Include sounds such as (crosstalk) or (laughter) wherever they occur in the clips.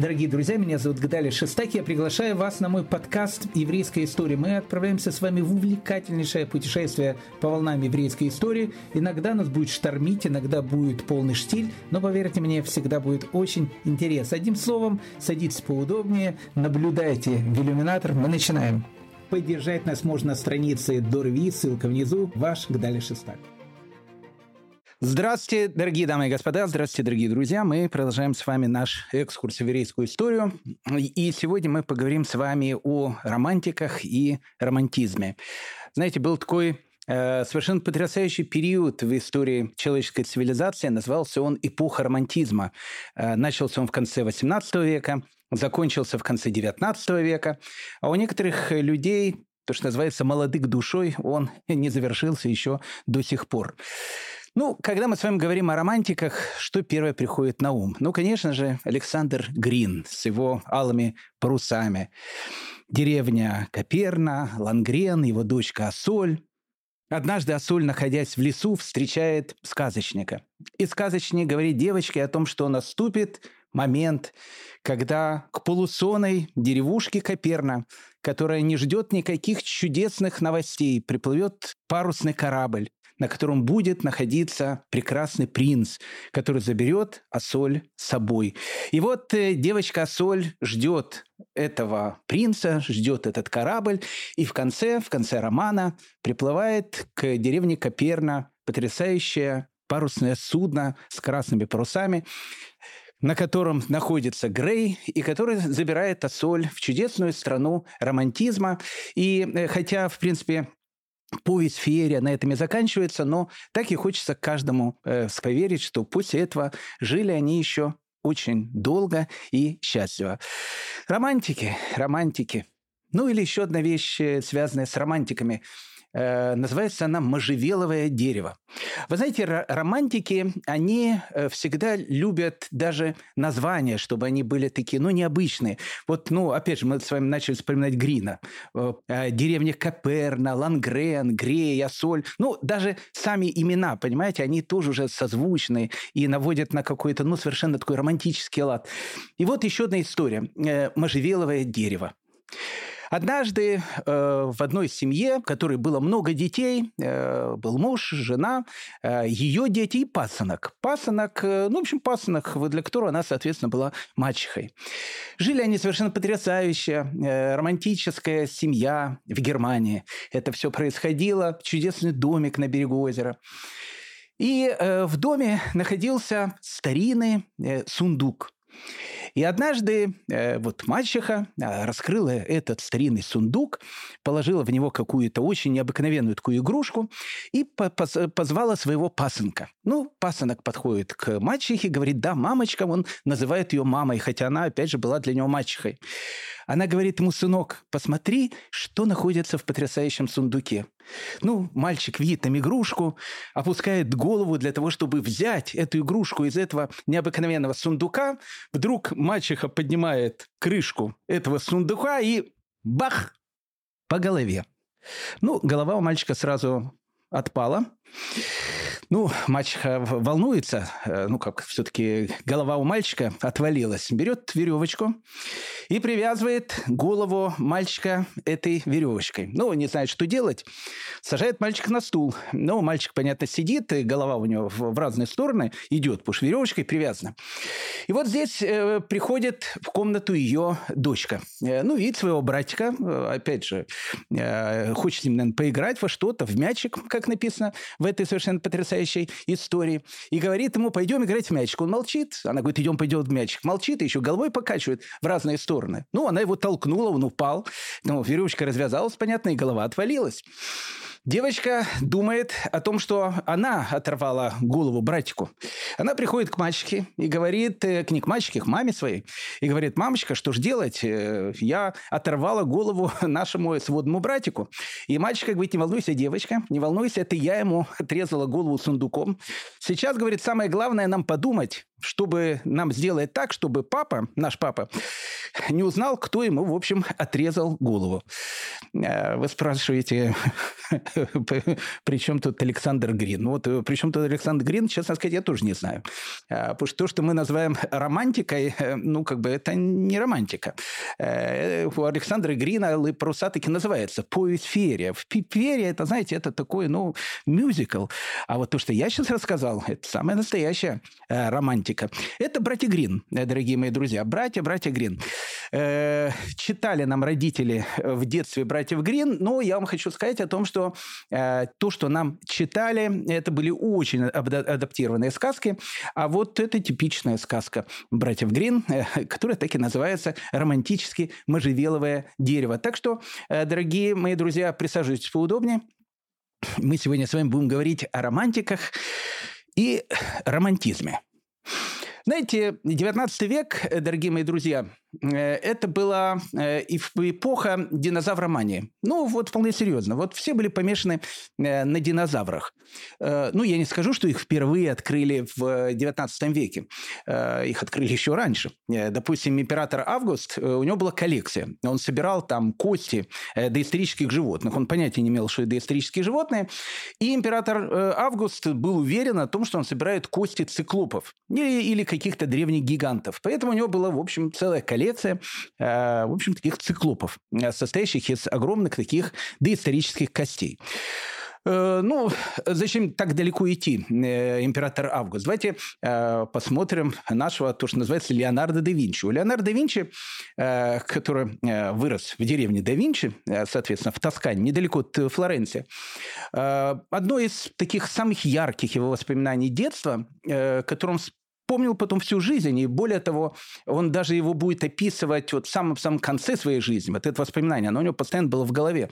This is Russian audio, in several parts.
дорогие друзья, меня зовут Гадали Шестаки. Я приглашаю вас на мой подкаст «Еврейская история». Мы отправляемся с вами в увлекательнейшее путешествие по волнам еврейской истории. Иногда нас будет штормить, иногда будет полный штиль, но, поверьте мне, всегда будет очень интересно. Одним словом, садитесь поудобнее, наблюдайте в иллюминатор. Мы начинаем. Поддержать нас можно на странице Дорви, ссылка внизу. Ваш Гдали Шестак. Здравствуйте, дорогие дамы и господа, здравствуйте, дорогие друзья. Мы продолжаем с вами наш экскурс в еврейскую историю. И сегодня мы поговорим с вами о романтиках и романтизме. Знаете, был такой э, совершенно потрясающий период в истории человеческой цивилизации. Назывался он эпоха романтизма. Э, начался он в конце XVIII века, закончился в конце XIX века. А у некоторых людей то, что называется молодых душой, он не завершился еще до сих пор. Ну, когда мы с вами говорим о романтиках, что первое приходит на ум? Ну, конечно же, Александр Грин с его алыми парусами. Деревня Коперна, Лангрен, его дочка Асоль. Однажды Асоль, находясь в лесу, встречает сказочника. И сказочник говорит девочке о том, что наступит момент, когда к полусонной деревушке Коперна, которая не ждет никаких чудесных новостей, приплывет парусный корабль, на котором будет находиться прекрасный принц, который заберет Асоль с собой. И вот э, девочка Асоль ждет этого принца, ждет этот корабль, и в конце, в конце романа приплывает к деревне Коперна потрясающее парусное судно с красными парусами, на котором находится Грей, и который забирает Асоль в чудесную страну романтизма. И э, хотя, в принципе, повесть феерия на этом и заканчивается, но так и хочется каждому э, поверить, что после этого жили они еще очень долго и счастливо. Романтики, романтики. Ну или еще одна вещь, э, связанная с романтиками – называется она «Можжевеловое дерево». Вы знаете, романтики, они э, всегда любят даже названия, чтобы они были такие, ну, необычные. Вот, ну, опять же, мы с вами начали вспоминать Грина. Э, деревня Каперна, Лангрен, Грея, Соль. Ну, даже сами имена, понимаете, они тоже уже созвучные и наводят на какой-то, ну, совершенно такой романтический лад. И вот еще одна история. Можжевеловое дерево. Однажды э, в одной семье, в которой было много детей, э, был муж, жена, э, ее дети и пасынок. Пасынок, э, ну, в общем, пасынок, для которого она, соответственно, была мачехой. Жили они совершенно потрясающе, э, романтическая семья в Германии. Это все происходило, чудесный домик на берегу озера. И э, в доме находился старинный э, сундук – и однажды э, вот мачеха э, раскрыла этот старинный сундук, положила в него какую-то очень необыкновенную такую игрушку и позвала своего пасынка. Ну, пасынок подходит к мачехе, говорит, да, мамочка, он называет ее мамой, хотя она, опять же, была для него мачехой. Она говорит ему, сынок, посмотри, что находится в потрясающем сундуке. Ну, мальчик видит там игрушку, опускает голову для того, чтобы взять эту игрушку из этого необыкновенного сундука. Вдруг мальчиха поднимает крышку этого сундука и бах! По голове. Ну, голова у мальчика сразу отпала. Ну, мачеха волнуется, э, ну, как все-таки голова у мальчика отвалилась. Берет веревочку и привязывает голову мальчика этой веревочкой. Ну, не знает, что делать. Сажает мальчика на стул. Ну, мальчик, понятно, сидит, и голова у него в разные стороны идет, потому что веревочкой привязана. И вот здесь э, приходит в комнату ее дочка. Э, ну, видит своего братика, опять же, хочет с ним, наверное, поиграть во что-то, в мячик, как написано в этой совершенно потрясающей потрясающей истории. И говорит ему, пойдем играть в мячик. Он молчит. Она говорит, идем, пойдем в мячик. Молчит и еще головой покачивает в разные стороны. Ну, она его толкнула, он упал. Ну, веревочка развязалась, понятно, и голова отвалилась. Девочка думает о том, что она оторвала голову братику. Она приходит к мальчике и говорит, э, к не к мальчике, к маме своей, и говорит, мамочка, что же делать? Э, я оторвала голову (laughs) нашему сводному братику. И мальчик говорит, не волнуйся, девочка, не волнуйся, это я ему отрезала голову сундуком. Сейчас, говорит, самое главное нам подумать, чтобы нам сделать так, чтобы папа, наш папа, не узнал, кто ему, в общем, отрезал голову. Э, вы спрашиваете, (laughs) при чем тут Александр Грин? Ну вот при чем тут Александр Грин, честно сказать, я тоже не знаю. Потому что то, что мы называем романтикой, ну, как бы это не романтика. У Александра Грина паруса таки называется «Повесть феерия». Феерия, это, знаете, это такой, ну, мюзикл. А вот то, что я сейчас рассказал, это самая настоящая романтика. Это «Братья Грин», дорогие мои друзья. «Братья, братья Грин». Э, читали нам родители в детстве «Братьев Грин», но я вам хочу сказать о том, что э, то, что нам читали, это были очень адаптированные сказки, а вот это типичная сказка «Братьев Грин», э, которая так и называется «Романтически можжевеловое дерево». Так что, дорогие мои друзья, присаживайтесь поудобнее. Мы сегодня с вами будем говорить о романтиках и романтизме. Знаете, 19 век, дорогие мои друзья, Э, это была э, эпоха динозавромании. Ну, вот вполне серьезно. Вот все были помешаны э, на динозаврах. Ну, я не скажу, что их впервые открыли в 19 веке. Их открыли еще раньше. Допустим, император Август, у него была коллекция. Он собирал там кости доисторических животных. Он понятия не имел, что это доисторические животные. И император Август был уверен о том, что он собирает кости циклопов или каких-то древних гигантов. Поэтому у него была, в общем, целая коллекция коллекция, э, в общем, таких циклопов, э, состоящих из огромных таких доисторических костей. Э, ну, зачем так далеко идти, император Август? Давайте посмотрим нашего, то, что называется, Леонардо да Винчи. У Леонардо да Винчи, который вырос в деревне да Винчи, соответственно, в Тоскане, недалеко от Флоренции, одно из таких самых ярких его воспоминаний детства, которым помнил потом всю жизнь. И более того, он даже его будет описывать вот в самом-самом конце своей жизни. Вот это воспоминание, оно у него постоянно было в голове.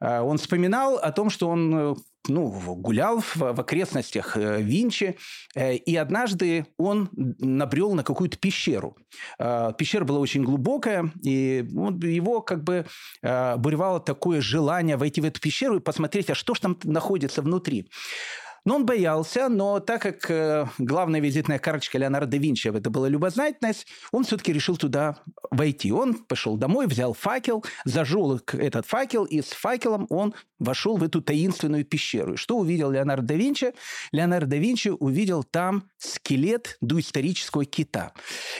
А, он вспоминал о том, что он э, ну, гулял в, в окрестностях э, Винчи, э, и однажды он набрел на какую-то пещеру. А, пещера была очень глубокая, и его как бы буревало такое желание войти в эту пещеру и посмотреть, а что же там находится внутри. Но он боялся, но так как э, главная визитная карточка Леонардо да Винчи это была любознательность, он все-таки решил туда войти. Он пошел домой, взял факел, зажег этот факел, и с факелом он вошел в эту таинственную пещеру. И что увидел Леонардо да Винчи? Леонардо да Винчи увидел там скелет доисторического кита.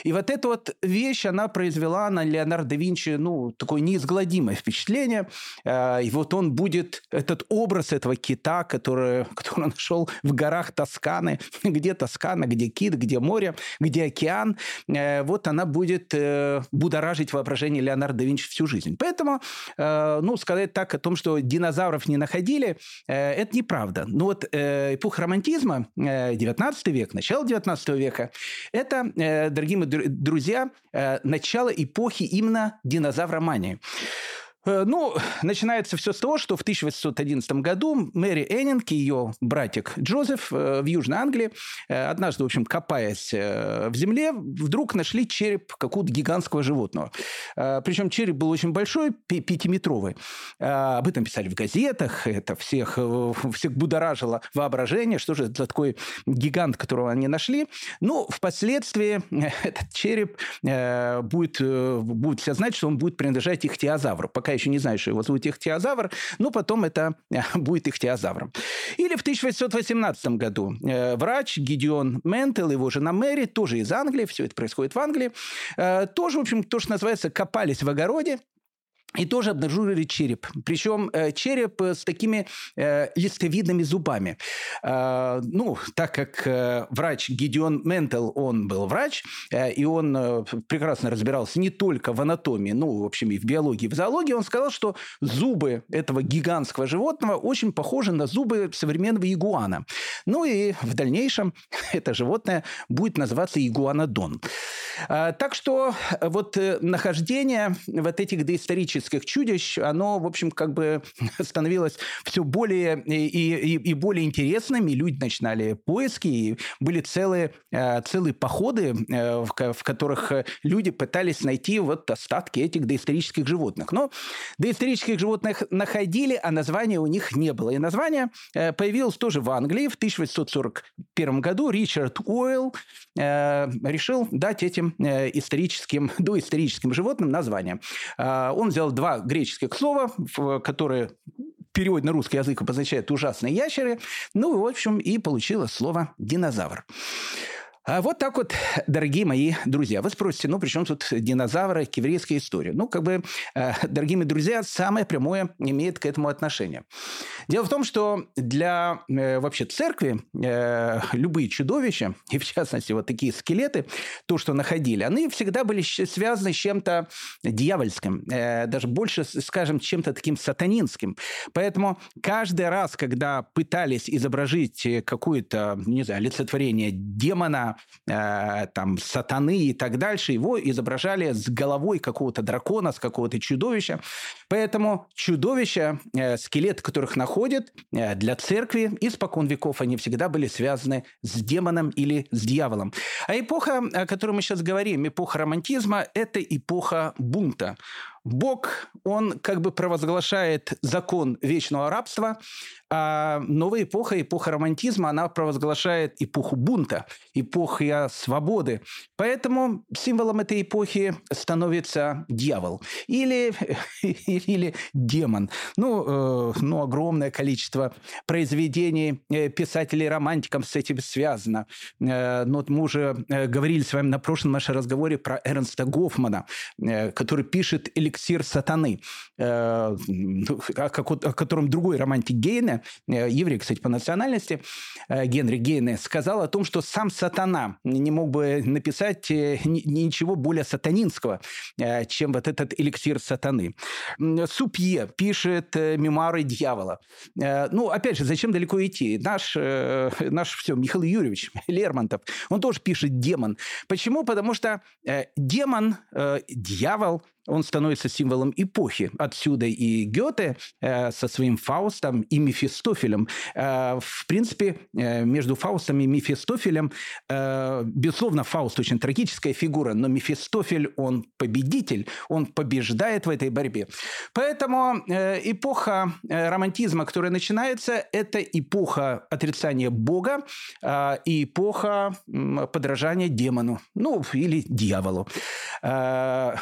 И вот эта вот вещь, она произвела на Леонардо да Винчи ну, такое неизгладимое впечатление. Э, и вот он будет, этот образ этого кита, который, (laughs) который он нашел в горах Тосканы, (laughs) где Тоскана, где Кит, где море, где океан. Э, вот она будет э, будоражить воображение Леонардо да Винчи всю жизнь. Поэтому, э, ну, сказать так о том, что динозавров не находили, это неправда. Но вот эпоха романтизма, 19 век, начало 19 века, это, дорогие мои друзья, начало эпохи именно динозавромании. Э, ну, (sighs) начинается все с того, что в 1811 году Мэри Эннинг и ее братик Джозеф э, в Южной Англии, э, однажды, в общем, копаясь в земле, вдруг нашли череп какого-то гигантского животного. Причем череп был очень большой, пятиметровый. Об этом писали в газетах, это всех, (laughs) всех будоражило воображение, что же это такой гигант, которого они нашли. Ну, впоследствии этот череп будет, будет все знать, что он будет принадлежать ихтиозавру. Пока еще не знаю, что его зовут ихтиозавр, но потом это э, будет ихтиозавром. Или в 1818 году э, врач Гидеон Ментел, его жена Мэри, тоже из Англии, все это происходит в Англии, э, тоже, в общем, то, что называется, копались в огороде, и тоже обнаружили череп. Причем э, череп с такими э, листовидными зубами. Э, ну, так как э, врач Гидеон Ментел, он был врач, э, и он э, прекрасно разбирался не только в анатомии, ну, в общем, и в биологии, и в зоологии, он сказал, что зубы этого гигантского животного очень похожи на зубы современного игуана. Ну и в дальнейшем (laughs) это животное будет называться игуанодон. Э, так что вот э, нахождение вот этих доисторических чудищ, оно, в общем, как бы (laughs) становилось все более и, и, и более интересным, и люди начинали поиски, и были целые, э, целые походы, э, в, в которых люди пытались найти вот остатки этих доисторических животных. Но доисторических животных находили, а названия у них не было. И название э, появилось тоже в Англии в 1841 году. Ричард Уэлл решил дать этим древним историческим, (laughs) доисторическим животным название. Он взял два греческих слова, которые переводе на русский язык обозначает ужасные ящеры. Ну, в общем, и получилось слово динозавр. А вот так вот, дорогие мои друзья. Вы спросите, ну, при чем тут динозавры к еврейской истории? Ну, как бы, э, дорогие мои друзья, самое прямое имеет к этому отношение. Дело в том, что для э, вообще церкви э, любые чудовища, и в частности вот такие скелеты, то, что находили, они всегда были связаны с чем-то дьявольским, э, даже больше, скажем, чем-то таким сатанинским. Поэтому каждый раз, когда пытались изобразить какое-то, не знаю, олицетворение демона, э, там, сатаны и так дальше, его изображали с головой какого-то дракона, с какого-то чудовища. Поэтому чудовища, э, скелеты которых находят э, для церкви, испокон веков они всегда были связаны с демоном или с дьяволом. А эпоха, о которой мы сейчас говорим, эпоха романтизма, это эпоха бунта. Бог, он как бы провозглашает закон вечного рабства, а новая эпоха, эпоха романтизма, она провозглашает эпоху бунта, эпоху свободы. Поэтому символом этой эпохи становится дьявол или, (laughs) или демон. Ну, э, ну, огромное количество произведений э, писателей-романтиков с этим связано. Э, ну, вот мы уже э, говорили с вами на прошлом нашем разговоре про Эрнста Гофмана, э, который пишет «Эликсир сатаны», э, ну, о, котором другой романтик Гейне Э, еврей, кстати, по национальности, э, Генри Гейне, сказал о том, что сам сатана не мог бы написать ничего более сатанинского, чем вот этот эликсир сатаны. Супье пишет мемуары дьявола. Ну, опять же, зачем далеко идти? Наш, наш все, Михаил Юрьевич (laughs) Лермонтов, он тоже пишет демон. Почему? Потому что демон, дьявол – он становится символом эпохи. Отсюда и Гёте э, со своим Фаустом и Мефистофелем. Э, в принципе, э, между Фаустом и Мефистофелем, э, безусловно, Фауст очень трагическая фигура, но Мефистофель, он победитель, он побеждает в этой борьбе. Поэтому э, эпоха э, романтизма, которая начинается, это эпоха отрицания Бога э, и эпоха э, подражания демону, ну, или дьяволу. Э,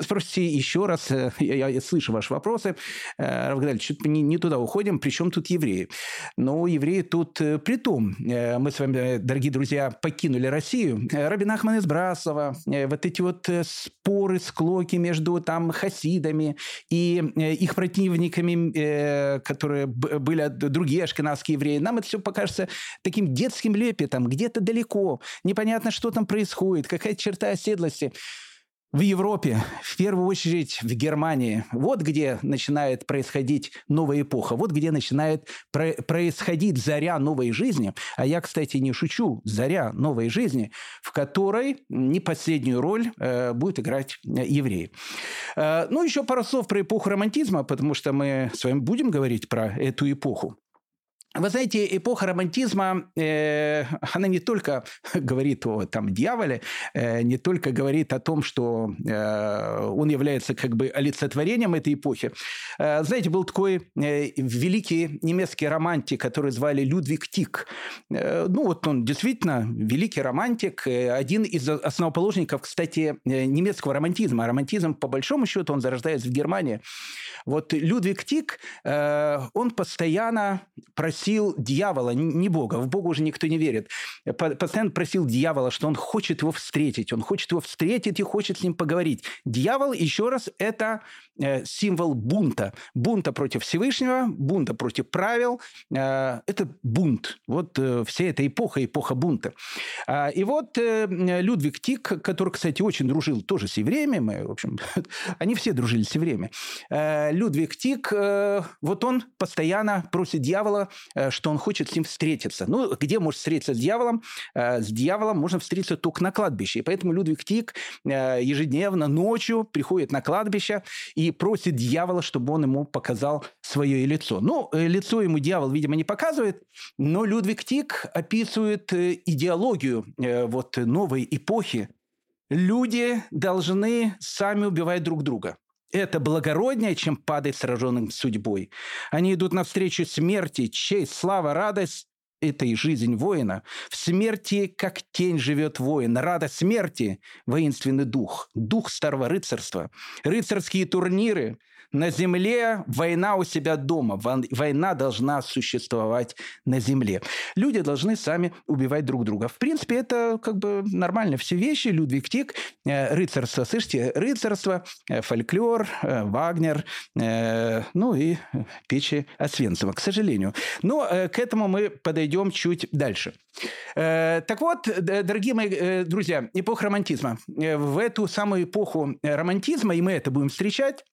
Спросите еще раз, э, я, я слышу ваши вопросы. Э, Равгадаль, что-то не, не туда уходим, причем тут евреи? Ну, евреи тут э, при том. Мы с вами, дорогие друзья, покинули Россию. Рабин Ахман из Брасова, вот эти вот споры, склоки между там хасидами и их противниками, которые были другие ашкенадские евреи, нам это все покажется таким детским лепетом, где-то далеко, непонятно, что там происходит, какая черта оседлости в Европе, в первую очередь в Германии, вот где начинает происходить новая эпоха, вот где начинает про- происходить заря новой жизни. А я, кстати, не шучу, заря новой жизни, в которой не последнюю роль э, будет играть э, евреи. Э, ну, еще пару слов про эпоху романтизма, потому что мы с вами будем говорить про эту эпоху. Вы знаете, эпоха романтизма, э, (laughs) она не только (laughs) говорит о там, дьяволе, э, не только говорит о том, что э, он является как бы олицетворением этой эпохи. Э, знаете, был такой э, великий немецкий романтик, который звали Людвиг Тик. Э, ну вот он действительно великий романтик, э, один из основоположников, кстати, э, немецкого романтизма. Романтизм, по большому счету, он зарождается в Германии. Вот Людвиг Тик, э, он постоянно просил просил дьявола, не Бога, в Бога уже никто не верит, постоянно просил дьявола, что он хочет его встретить, он хочет его встретить и хочет с ним поговорить. Дьявол, еще раз, это э, символ бунта. Бунта против Всевышнего, бунта против правил. Э, это бунт. Вот э, вся эта эпоха, эпоха бунта. А, и вот Людвиг Тик, который, кстати, очень дружил тоже с евреями, мы, в общем, (laughs) они все дружили с евреями. Людвиг Тик, вот он постоянно просит дьявола что он хочет с ним встретиться. Ну, где может встретиться с дьяволом? Э, с дьяволом можно встретиться только на кладбище. И поэтому Людвиг Тик э, ежедневно ночью приходит на кладбище и просит дьявола, чтобы он ему показал свое лицо. Ну, лицо ему дьявол, видимо, не показывает, но Людвиг Тик описывает идеологию вот новой эпохи. Люди должны сами убивать друг друга это благороднее, чем падать сраженным судьбой. Они идут навстречу смерти, честь, слава, радость это и жизнь воина. В смерти, как тень, живет воин. Рада смерти – воинственный дух, дух старого рыцарства. Рыцарские турниры – на земле, война у себя дома. Война должна существовать на земле. Люди должны сами убивать друг друга. В принципе, это как бы нормально. Все вещи. Людвиг Тик, э, рыцарство. Слышите, рыцарство, э, фольклор, э, Вагнер, ну и печи Освенцима, к сожалению. Но к этому мы подойдем чуть дальше. Так вот, дорогие мои друзья, эпоха романтизма. В эту самую эпоху романтизма, и мы это будем встречать,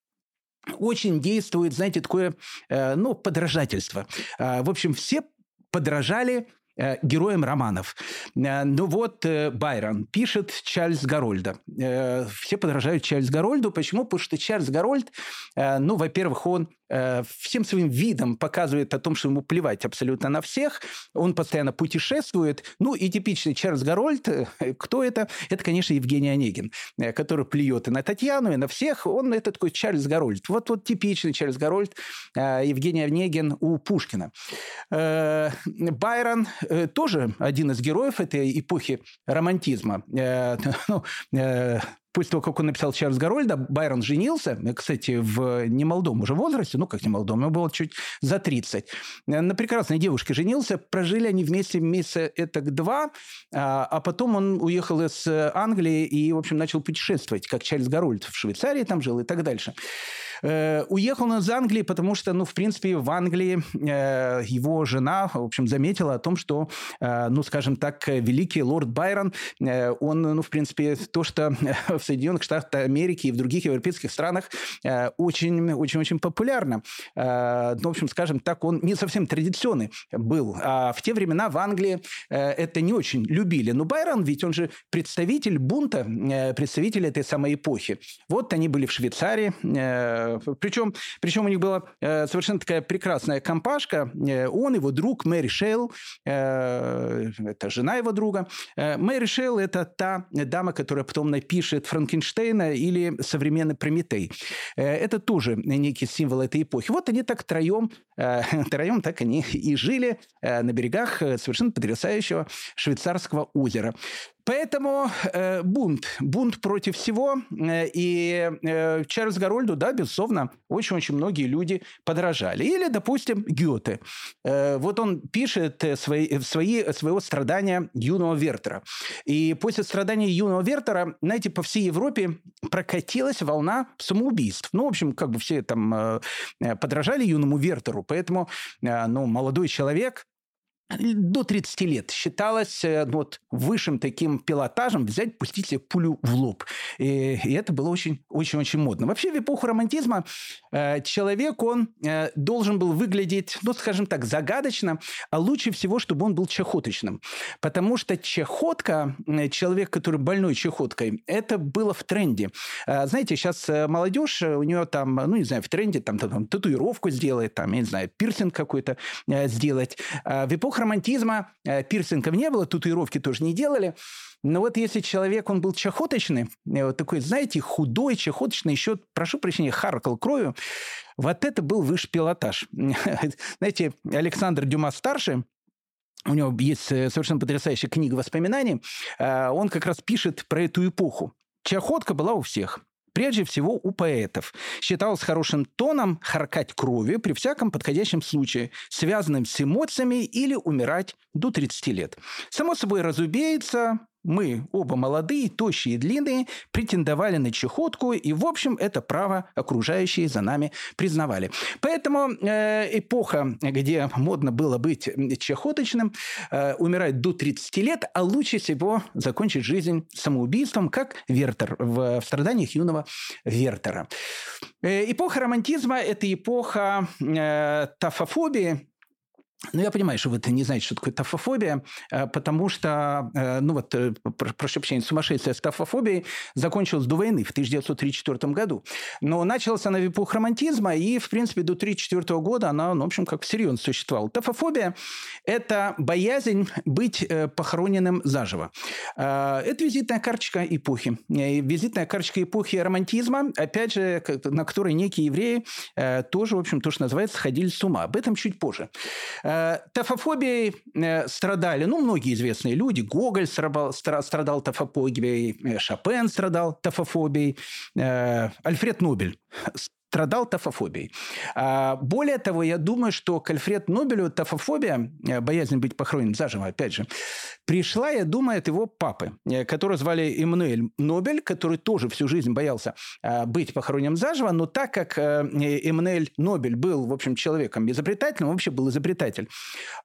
очень действует, знаете, такое, э, ну, подражательство. Э, в общем, все подражали э, героям романов. Ну вот Байрон пишет Чайльд Гарольда. Все подражают Чайльд Гарольду. Почему? Потому что Чайльд Гарольд, ну, во-первых, он всем своим видом показывает о том, что ему плевать абсолютно на всех. Он постоянно путешествует. Ну и типичный Чайльд Гарольд. Э, кто это? Это, конечно, Евгений Онегин, э, который плюет и на Татьяну, и на всех. Он это такой Чайльд Гарольд. Вот, вот типичный Чайльд Гарольд, Евгений Онегин у Пушкина. Байрон тоже один из героев этой эпохи романтизма. (laughs) Ну, после того, как он написал Чарльз Гарольда, Байрон женился, кстати, в немолодом уже возрасте, ну, как немолодом, ему было чуть за 30. На прекрасной девушке женился, прожили они вместе месяца это два, а, а потом он уехал из Англии и, в общем, начал путешествовать, как Чарльз Гарольд в Швейцарии там жил и так дальше. Э, уехал он из Англии, потому что, ну, в принципе, в Англии э, его жена, в общем, заметила о том, что, э, ну, скажем так, великий лорд Байрон, он, ну, в принципе, то, что в Соединенных Штатах Америки и в других европейских странах очень-очень-очень популярно. Ну, в общем, скажем так, он не совсем традиционный был. А в те времена в Англии это не очень любили. Но Байрон, ведь он же представитель бунта, представитель этой самой эпохи. Вот они были в Швейцарии, причем, причем у них была э, совершенно такая прекрасная компашка. Э, он, его друг Мэри Шейл, э, это жена его друга. Мэри Шейл – это та дама, которая потом напишет Франкенштейна или современный Прометей. Это тоже некий символ этой эпохи. Вот они так троем, (laughs) троем так они и жили на берегах совершенно потрясающего швейцарского озера. Поэтому э, бунт, бунт против всего. Э, и э, Чарльз Гарольду, да, безусловно, очень-очень многие люди подражали. Или, допустим, Гёте. Э, вот он пишет э, свои, свои, своего страдания юного Вертера. И после страдания юного Вертера, знаете, по всей Европе прокатилась волна самоубийств. Ну, в общем, как бы все там э, э подражали юному Вертеру. Поэтому, э, ну, молодой человек, до 30 лет считалось э, ну, вот, высшим таким пилотажем взять, пустить себе пулю в лоб. И, и это было очень-очень модно. Вообще в эпоху романтизма э, человек, он э, должен был выглядеть, ну, скажем так, загадочно, а лучше всего, чтобы он был чехоточным. Потому что чехотка, э, человек, который больной чехоткой, это было в тренде. Э, знаете, сейчас э, молодежь, у нее там, ну, не знаю, в тренде там, там татуировку сделает, там, я не знаю, пирсинг какой-то э, сделать. А в эпоху романтизма, э, пирсингов не было, татуировки тоже не делали. Но вот если человек, он был чахоточный, э, вот такой, знаете, худой, чахоточный, еще, прошу прощения, харкал кровью, вот это был высший пилотаж. (laughs) Знаете, Александр Дюма-старший, у него есть э, совершенно потрясающая книга воспоминаний, он как раз пишет про эту эпоху. Чахотка была у всех прежде всего у поэтов. Считалось хорошим тоном харкать кровью при всяком подходящем случае, связанным с эмоциями или умирать до 30 лет. Само собой разумеется, мы, оба молодые, тощие и длинные, претендовали на чехотку, и, в общем, это право окружающие за нами признавали. Поэтому э, эпоха, где модно было быть чехоточным, э, умирать до 30 лет, а лучше всего закончить жизнь самоубийством, как Вертер в, в страданиях юного Вертера. Э, эпоха романтизма – это эпоха э, тафофобии, ну, я понимаю, что вы не знаете, что такое тафофобия, э, потому что, э, ну вот, э, прошу прощения, сумасшествие с тафофобией закончилось до войны в 1934 году. Но началась она в эпоху романтизма, и, в принципе, до 1934 года она, ну, в общем, как серьезно существовала. Тафофобия – это боязнь быть похороненным заживо. Это визитная карточка эпохи. Визитная карточка эпохи романтизма, опять же, на которой некие евреи тоже, в общем, то, что называется, ходили с ума. Об этом чуть позже. Тофофобией страдали, ну, многие известные люди. Гоголь страдал, страдал тофофобией, Шопен страдал тофофобией, Альфред Нобель страдал тофофобией. А, более того, я думаю, что к Альфред Нобелю тофофобия, э, боязнь быть похоронен заживо, опять же, пришла, я думаю, от его папы, э, которого звали Эммануэль Нобель, который тоже всю жизнь боялся а, быть похоронен заживо, но так как э, Эммануэль Нобель был, в общем, человеком изобретательным, вообще был изобретатель,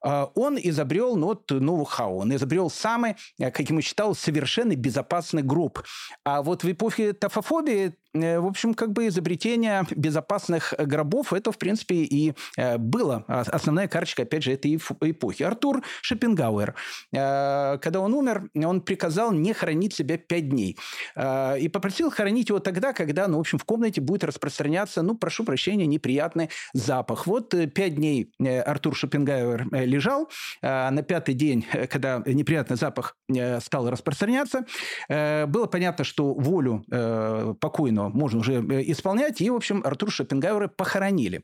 а, он изобрел ну, вот, ноу-хау, он изобрел самый, как ему считал, совершенно безопасный гроб. А вот в эпохе тофофобии Э, в общем, как бы изобретение безопасных гробов, это, в принципе, и э, было основная карточка, опять же, этой эпохи. Артур Шопенгауэр, э, когда он умер, он приказал не хоронить себя пять дней. И попросил хоронить его тогда, когда, ну, в общем, в комнате будет распространяться, ну, прошу прощения, неприятный запах. Вот пять дней Артур Шопенгауэр лежал. На пятый день, когда неприятный запах стал распространяться, было понятно, что волю покойного можно уже э, исполнять. И, в общем, Артур Шопенгауэра похоронили.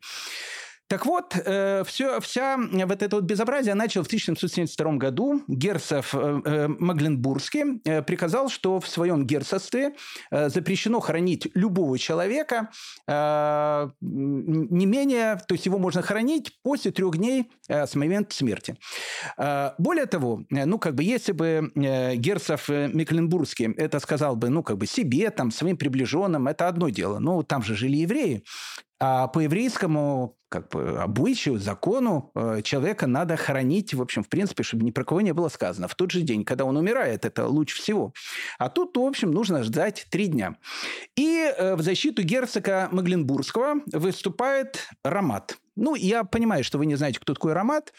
Так вот, э, все, вся вот это вот безобразие начал в 1772 году. Герцог э, э, Магленбургский э, приказал, что в своем герцогстве э, запрещено хоронить любого человека э, не менее, то есть его можно хоронить после трех дней э, с момента смерти. Э, более того, э, ну как бы если бы э, герцог Мекленбургский это сказал бы, ну как бы себе, там, своим приближенным, это одно дело. Но там же жили евреи. А по еврейскому как бы обычаю, закону э, человека надо хоронить, в общем, в принципе, чтобы ни про кого не было сказано. В тот же день, когда он умирает, это лучше всего. А тут, в общем, нужно ждать три дня. И э, в защиту герцога Магленбургского выступает Рамат. Ну, я понимаю, что вы не знаете, кто такой Рамат.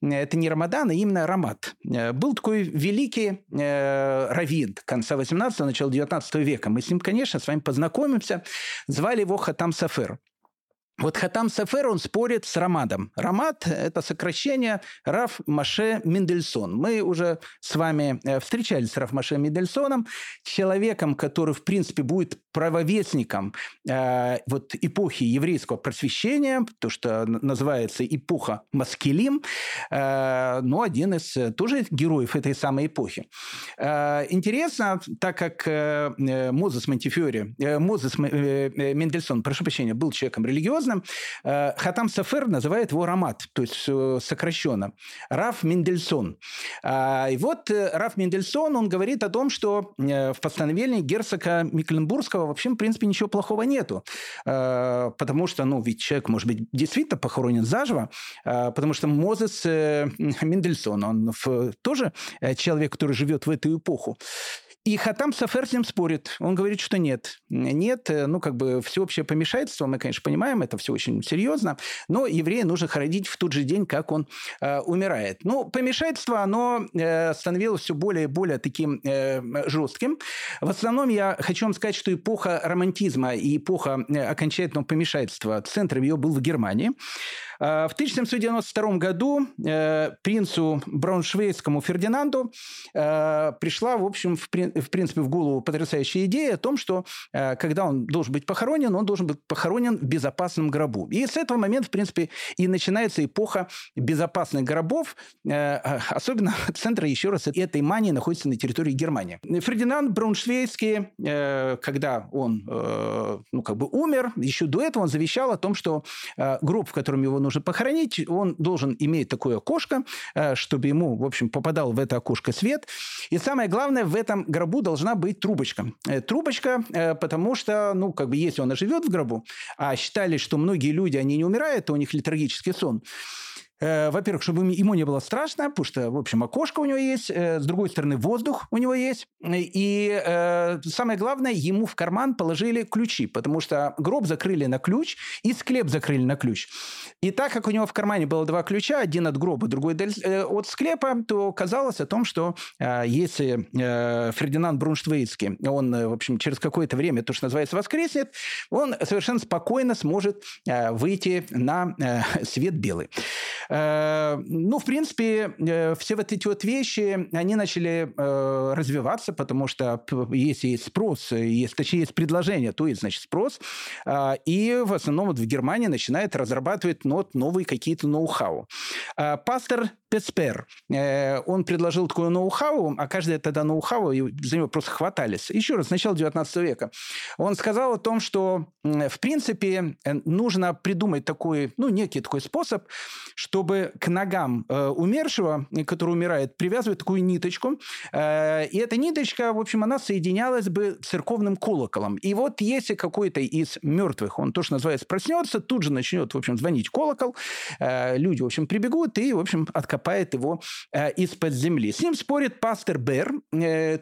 Это не Рамадан, а именно Рамат. Э, был такой великий э, раввин конца 18-го, начала 19 века. Мы с ним, конечно, с вами познакомимся. Звали его Хатам Сафер. Вот Хатам Сефер, он спорит с Рамадом. Рамад – это сокращение Раф Маше Мендельсон. Мы уже с вами э, встречались с Раф Маше Мендельсоном, человеком, который, в принципе, будет правовестником э, вот эпохи еврейского просвещения, то, что называется эпоха Маскелим, э, но один из э, тоже героев этой самой эпохи. Э, интересно, так как э Мозес Монтифиори, э, Мозес э, Мендельсон, прошу прощения, был человеком религиозным, серьезно. Э, Хатам Сафер называет его Рамат, то есть э, сокращенно. Раф Мендельсон. А, и вот э, Раф Мендельсон, он говорит о том, что в постановлении герцога Мекленбургского вообще, в принципе, ничего плохого нету. Потому что, ну, ведь человек, может быть, действительно похоронен заживо, потому что Мозес (laughs) Мендельсон, он тоже человек, который живет в эту эпоху. И Хатам Сафер с ним спорит. Он говорит, что нет. Нет, э, ну, как бы всеобщее помешательство, мы, конечно, понимаем, это все очень серьезно, но еврея нужно хоронить в тот же день, как он э, умирает. Ну, помешательство, оно э, становилось все более и более таким э, жестким. В основном я хочу вам сказать, что эпоха романтизма и эпоха э, окончательного помешательства, центром ее был в Германии. Э, в 1792 году э, принцу Брауншвейгскому Фердинанду пришла, в общем, в принципе, в голову потрясающая идея о том, что когда он должен быть похоронен, он должен быть похоронен в безопасном гробу. И с этого момента, в принципе, и начинается эпоха безопасных гробов. Особенно (laughs) центр, еще раз, этой мании находится на территории Германии. Фердинанд Брауншвейгский, когда он ну, как бы умер, еще до этого он завещал о том, что гроб, в котором его нужно похоронить, он должен иметь такое окошко, э, чтобы ему, в общем, попадал в это окошко свет. И самое главное, в этом гробу должна быть трубочка. Э, трубочка, э, потому что, ну, как бы, если он живет в гробу, а считали, что многие люди, они не умирают, то у них летаргический сон, Э, во-первых, чтобы ему не было страшно, потому что, в общем, окошко у него есть, э, с другой стороны, воздух у него есть. И э, самое главное, ему в карман положили ключи, потому что гроб закрыли на ключ и склеп закрыли на ключ. И так как у него в кармане было два ключа, один от гроба, другой от склепа, то казалось о том, что если Фердинанд Брунштвейцкий, он, в общем, через какое-то время, то, что называется, воскреснет, он совершенно спокойно сможет выйти на (laughs) свет белый. Ну, в принципе, все вот эти вот вещи, они начали развиваться, потому что если есть спрос, есть, точнее, есть предложение, то есть, значит, спрос. И в основном вот в Германии начинает разрабатывать ну, новые какие-то ноу-хау. Пастор Песпер, он предложил такое ноу-хау, а каждый тогда ноу-хау, за него просто хватались. Еще раз, с начала 19 века. Он сказал о том, что, в принципе, э, нужно придумать такой, ну, некий такой способ, чтобы к ногам э, умершего, который умирает, привязывать такую ниточку. Э, и эта ниточка, в общем, она соединялась бы церковным колоколом. И вот если какой-то из мертвых, он тоже называется, проснется, тут же начнет, в общем, звонить колокол, люди, в общем, прибегут и, в общем, откопает его из-под земли. С ним спорит пастор Бер,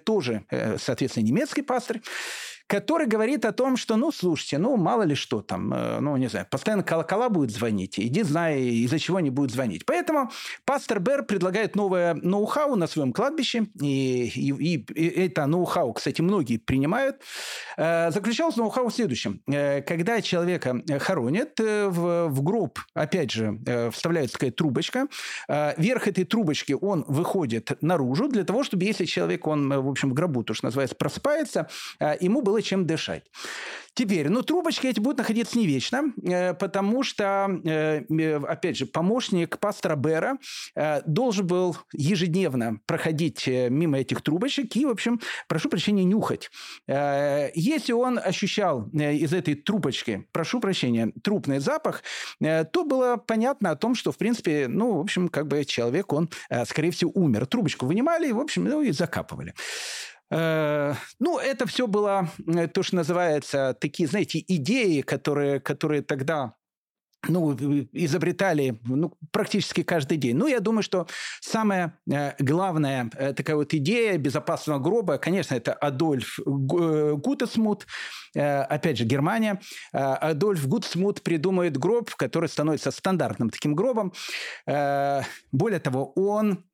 тоже, соответственно, немецкий пастор, который говорит о том, что, ну, слушайте, ну, мало ли что там, э, ну, не знаю, постоянно колокола будет звонить, иди знай, из-за чего они будут звонить. Поэтому пастор Бер предлагает новое ноу-хау на своем кладбище, и, и, и это ноу-хау, кстати, многие принимают. Э, заключалось ноу-хау в следующем. Э, когда человека хоронят, в, в гроб, опять же, вставляется такая трубочка, верх этой трубочки он выходит наружу для того, чтобы если человек, он, в общем, в гробу, то, что называется, просыпается, ему было чем дышать. Теперь, ну, трубочки эти будут находиться не вечно, э, потому что, э, э, опять же, помощник пастора Бера должен был ежедневно проходить мимо этих трубочек и, в общем, прошу прощения, нюхать. Если он ощущал из этой трубочки, прошу прощения, трупный запах, то было понятно о том, что, в принципе, ну, в общем, как бы человек, он, скорее всего, умер. Трубочку вынимали, в общем, ну, и закапывали. Э, ну, это все было э, то, что называется такие, знаете, идеи, которые, которые тогда ну, изобретали ну, практически каждый день. Ну, я думаю, что самая э, главная такая вот идея безопасного гроба, конечно, это Адольф Гутесмут, опять же, Германия. Адольф Гутесмут придумает гроб, который становится стандартным таким гробом. Более того, он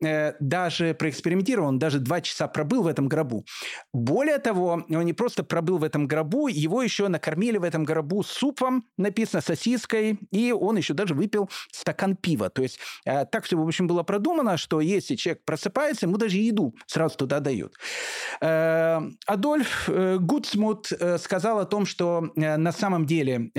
даже проэкспериментировал, он даже два часа пробыл в этом гробу. Более того, он не просто пробыл в этом гробу, его еще накормили в этом гробу супом, написано сосиской и он еще даже выпил стакан пива. То есть э, так все, в общем, было продумано, что если человек просыпается, ему даже еду сразу туда дают. Э, Адольф э, Гудсмут сказал о том, что на самом деле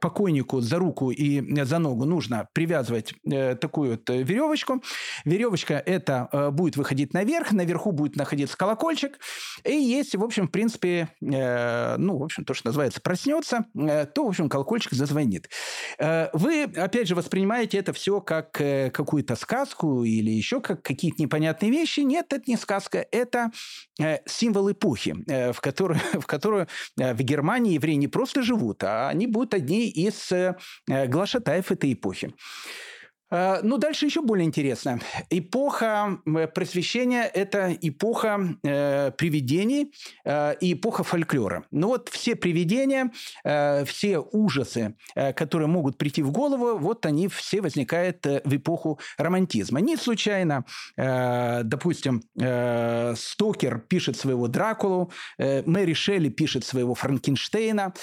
покойнику за руку и за ногу нужно привязывать такую вот веревочку. Веревочка это будет выходить наверх, наверху будет находиться колокольчик. И если, в общем, в принципе, ну, в общем, то, что называется, проснется, то, в общем, колокольчик зазвонит. Вы, опять же, воспринимаете это все как э, какую-то сказку или еще как какие-то непонятные вещи. Нет, это не сказка, это э, символ эпохи, э, в которую, (laughs) в которую в Германии евреи не просто живут, а они будут одни из глашатаев этой эпохи. Э, ну, дальше еще более интересно. Эпоха просвещения – это эпоха э, привидений э, и эпоха фольклора. Ну вот все привидения, э, все ужасы, э, которые могут прийти в голову, вот они все возникают э, в эпоху романтизма. Не случайно, э, допустим, э, Стокер пишет своего Дракулу, э, Мэри Шелли пишет своего Франкенштейна.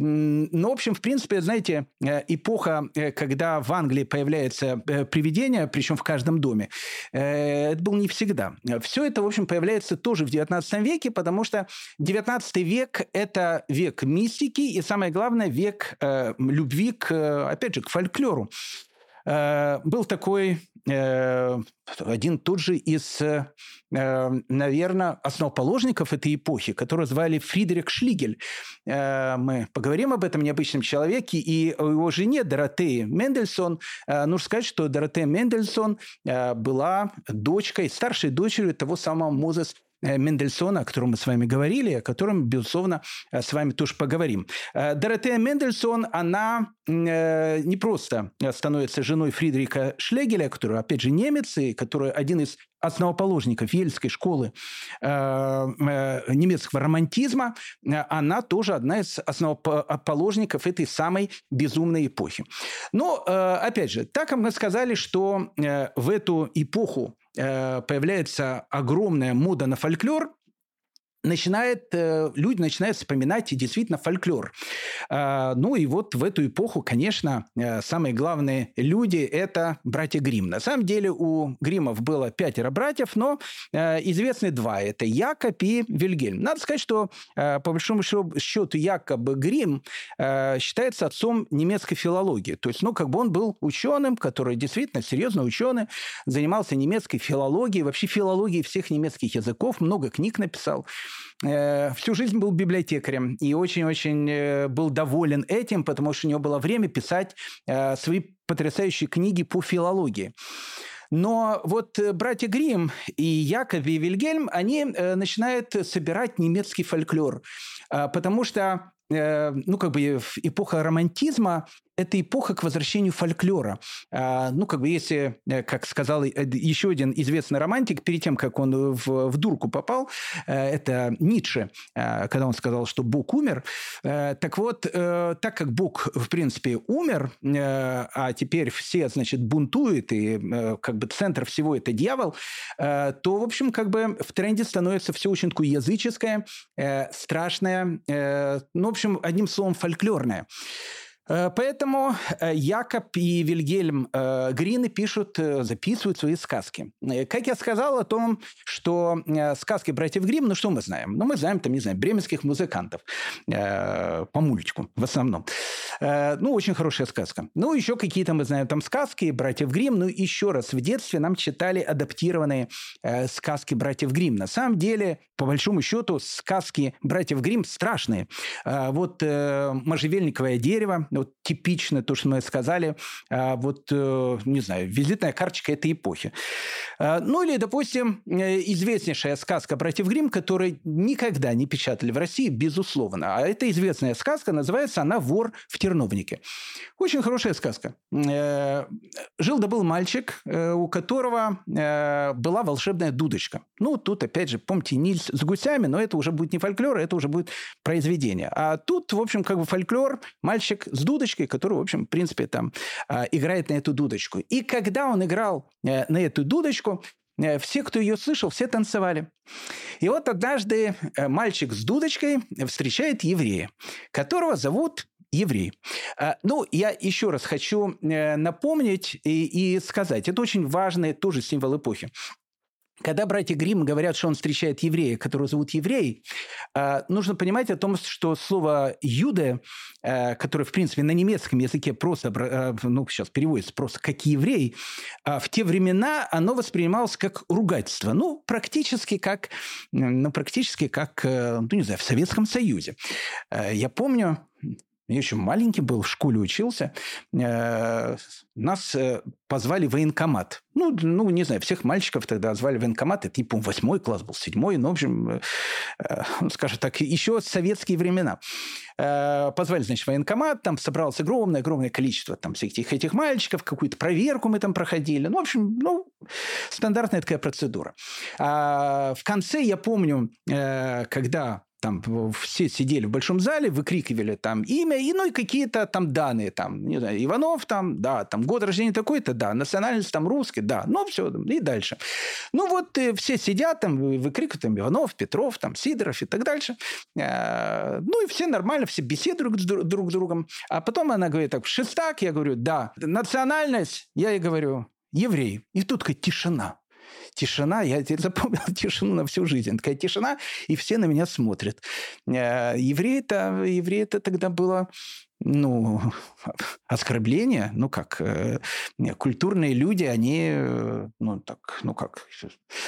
Ну, в общем, в принципе, знаете, э, эпоха, э, когда в Англии появляется э, привидение, причем в каждом доме, это был не всегда. Все это, в общем, появляется тоже в XIX веке, потому что XIX век – это век мистики и, самое главное, век любви к, опять же, к фольклору. Э, был такой э, один тут же из, э, наверное, основоположников этой эпохи, которого звали Фридрих Шлигель. Мы поговорим об этом необычном человеке и о его жене Доротее Мендельсон. Нужно сказать, что Доротея Мендельсон была дочкой, старшей дочерью того самого Мозес Мендельсона, о котором мы с вами говорили, о котором, безусловно, э, с вами тоже поговорим. Э, Доротея Мендельсон, она не просто становится женой Фридрика Шлегеля, который, опять же, немец, и который один из основоположников Ельской школы немецкого романтизма, она тоже одна из основоположников этой самой безумной эпохи. Но, опять же, так мы сказали, что в эту эпоху Э, появляется огромная мода на фольклор, начинает, э, люди начинают вспоминать действительно фольклор. А, ну и вот в эту эпоху, конечно, э, самые главные люди – это братья Грим. На самом деле у Гримов было пятеро братьев, но э, известны два – это Якоб и Вильгельм. Надо сказать, что по большому счету Якоб Грим считается отцом немецкой филологии. То есть, ну, как бы он был ученым, который действительно серьезно ученый, занимался немецкой филологией, вообще филологией всех немецких языков, много книг написал. Э, всю жизнь был библиотекарем и очень-очень э, был доволен этим, потому что у него было время писать э, свои потрясающие книги по филологии. Но вот братья Грим и Яков и Вильгельм, они начинают собирать немецкий фольклор, потому что ну, как бы эпоха романтизма это эпоха к возвращению фольклора. А, ну, как бы если, э, как сказал э, еще один известный романтик, перед тем, как он в, в дурку попал, э, это Ницше, когда он сказал, что Бог умер. Так вот, так как Бог, в принципе, умер, а теперь все, значит, бунтуют, и как бы центр всего это дьявол, то, в общем, как бы в тренде становится все очень такое языческое, страшное, ну, в общем, одним словом, фольклорное. Э, поэтому э, Якоб и Вильгельм э, Грины пишут, записывают свои сказки. Как я сказал о том, что сказки братьев Грим, ну что мы знаем? Ну мы знаем, там, не знаю, бременских музыкантов по мультику в основном. Ну, очень хорошая сказка. Ну, еще какие-то мы знаем там сказки братьев Грим. Ну, еще раз, в детстве нам читали адаптированные сказки братьев Грим. На самом деле, по большому счету, сказки братьев Грим страшные. Вот «Можжевельниковое дерево», вот типично то, что мы сказали, а, вот, э, не знаю, визитная карточка этой эпохи. А, ну или, допустим, э, известнейшая сказка «Братьев Грим, которую никогда не печатали в России, безусловно. А эта известная сказка, называется она «Вор в терновнике». Очень хорошая сказка. Э, жил да был мальчик, у которого была волшебная дудочка. Ну, тут, опять же, помните, Нильс с гусями, но это уже будет не фольклор, это уже будет произведение. А тут, в общем, как бы фольклор, мальчик с дудочкой, который, в общем, в принципе, там а, играет на эту дудочку. И когда он играл э, на эту дудочку, э, все, кто ее слышал, все танцевали. И вот однажды э, мальчик с дудочкой встречает еврея, которого зовут еврей. А, ну, я еще раз хочу напомнить и, и сказать, это очень важный тоже символ эпохи. Когда братья Грим говорят, что он встречает еврея, которого зовут еврей, а, нужно понимать о том, что слово «юде», а, которое, в принципе, на немецком языке просто, а, ну, сейчас переводится просто как «еврей», в те времена оно воспринималось как ругательство. Ну, практически как, ну, практически как, э, ну, не знаю, в Советском Союзе. Я помню, я еще маленький был, в школе учился. Э, нас э, позвали в военкомат. Ну, ну, не знаю, всех мальчиков тогда звали в военкомат. Это, не помню, восьмой класс был, седьмой. Ну, в общем, э, скажем так, еще советские времена. Позвали, значит, в военкомат. Там собралось огромное-огромное количество там всех этих, этих мальчиков. Какую-то проверку мы там проходили. Ну, в общем, ну, стандартная такая процедура. А в конце, я помню, когда там все сидели в большом зале, выкрикивали там имя, и, ну и какие-то там данные, там, не знаю, Иванов там, да, там год рождения такой-то, да, национальность там русский, да, ну все, и дальше. Ну вот э, все сидят там, выкрикивают там Иванов, Петров, там Сидоров и так дальше. Э, ну и все нормально, все беседуют друг с другом. А потом она говорит так, шестак, я говорю, да, национальность, я ей говорю, еврей. И тут такая тишина тишина, я (laughs) запомнил тишину на всю жизнь. Такая тишина, и все на меня смотрят. Э, евреи-то, евреи-то тогда было ну, (laughs) оскорбление, ну как, э, культурные люди, они, э, ну так, ну как,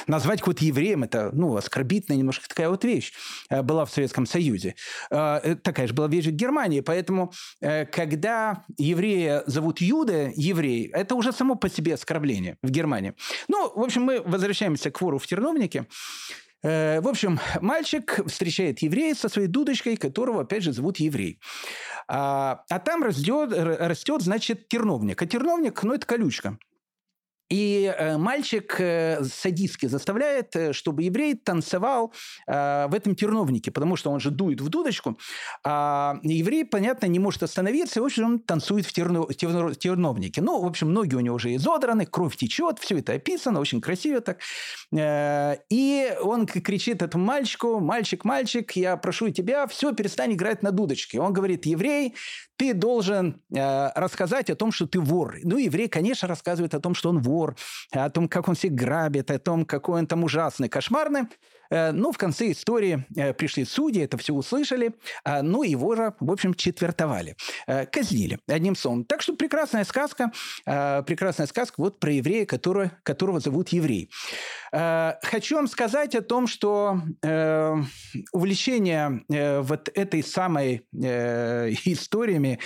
назвать какого-то евреем, это, ну, оскорбительная немножко такая вот вещь э, была в Советском Союзе. Э, такая же была вещь в Германии, поэтому, э, когда еврея зовут Юда, еврей, это уже само по себе оскорбление в Германии. Ну, в общем, мы возвращаемся к вору в терновнике. Э, в общем, мальчик встречает еврея со своей дудочкой, которого, опять же, зовут еврей. А, а там растет, растет, значит, терновник. А терновник, ну, это колючка. И э, мальчик э, садистски заставляет, э, чтобы еврей танцевал в этом терновнике, потому что он же дует в дудочку, а еврей, понятно, не может остановиться, и, в общем, он танцует в терно, терно, терновнике. Ну, в общем, ноги у него уже изодраны, кровь течет, все это описано, очень красиво так. И он кричит этому мальчику, мальчик, мальчик, я прошу тебя, все, перестань играть на дудочке. Он говорит, еврей, ты должен рассказать о том, что ты вор. Ну, еврей, конечно, рассказывает о том, что он вор, вор, о том, как он всех грабит, о том, какой он там ужасный, кошмарный. Э, ну, в конце истории э, пришли судьи, это все услышали, а, ну, его же, в общем, четвертовали, э, казнили, одним словом. Так что прекрасная сказка, прекрасная сказка вот про еврея, который, которого зовут еврей. Хочу вам сказать о том, что увлечение вот этой самой историями,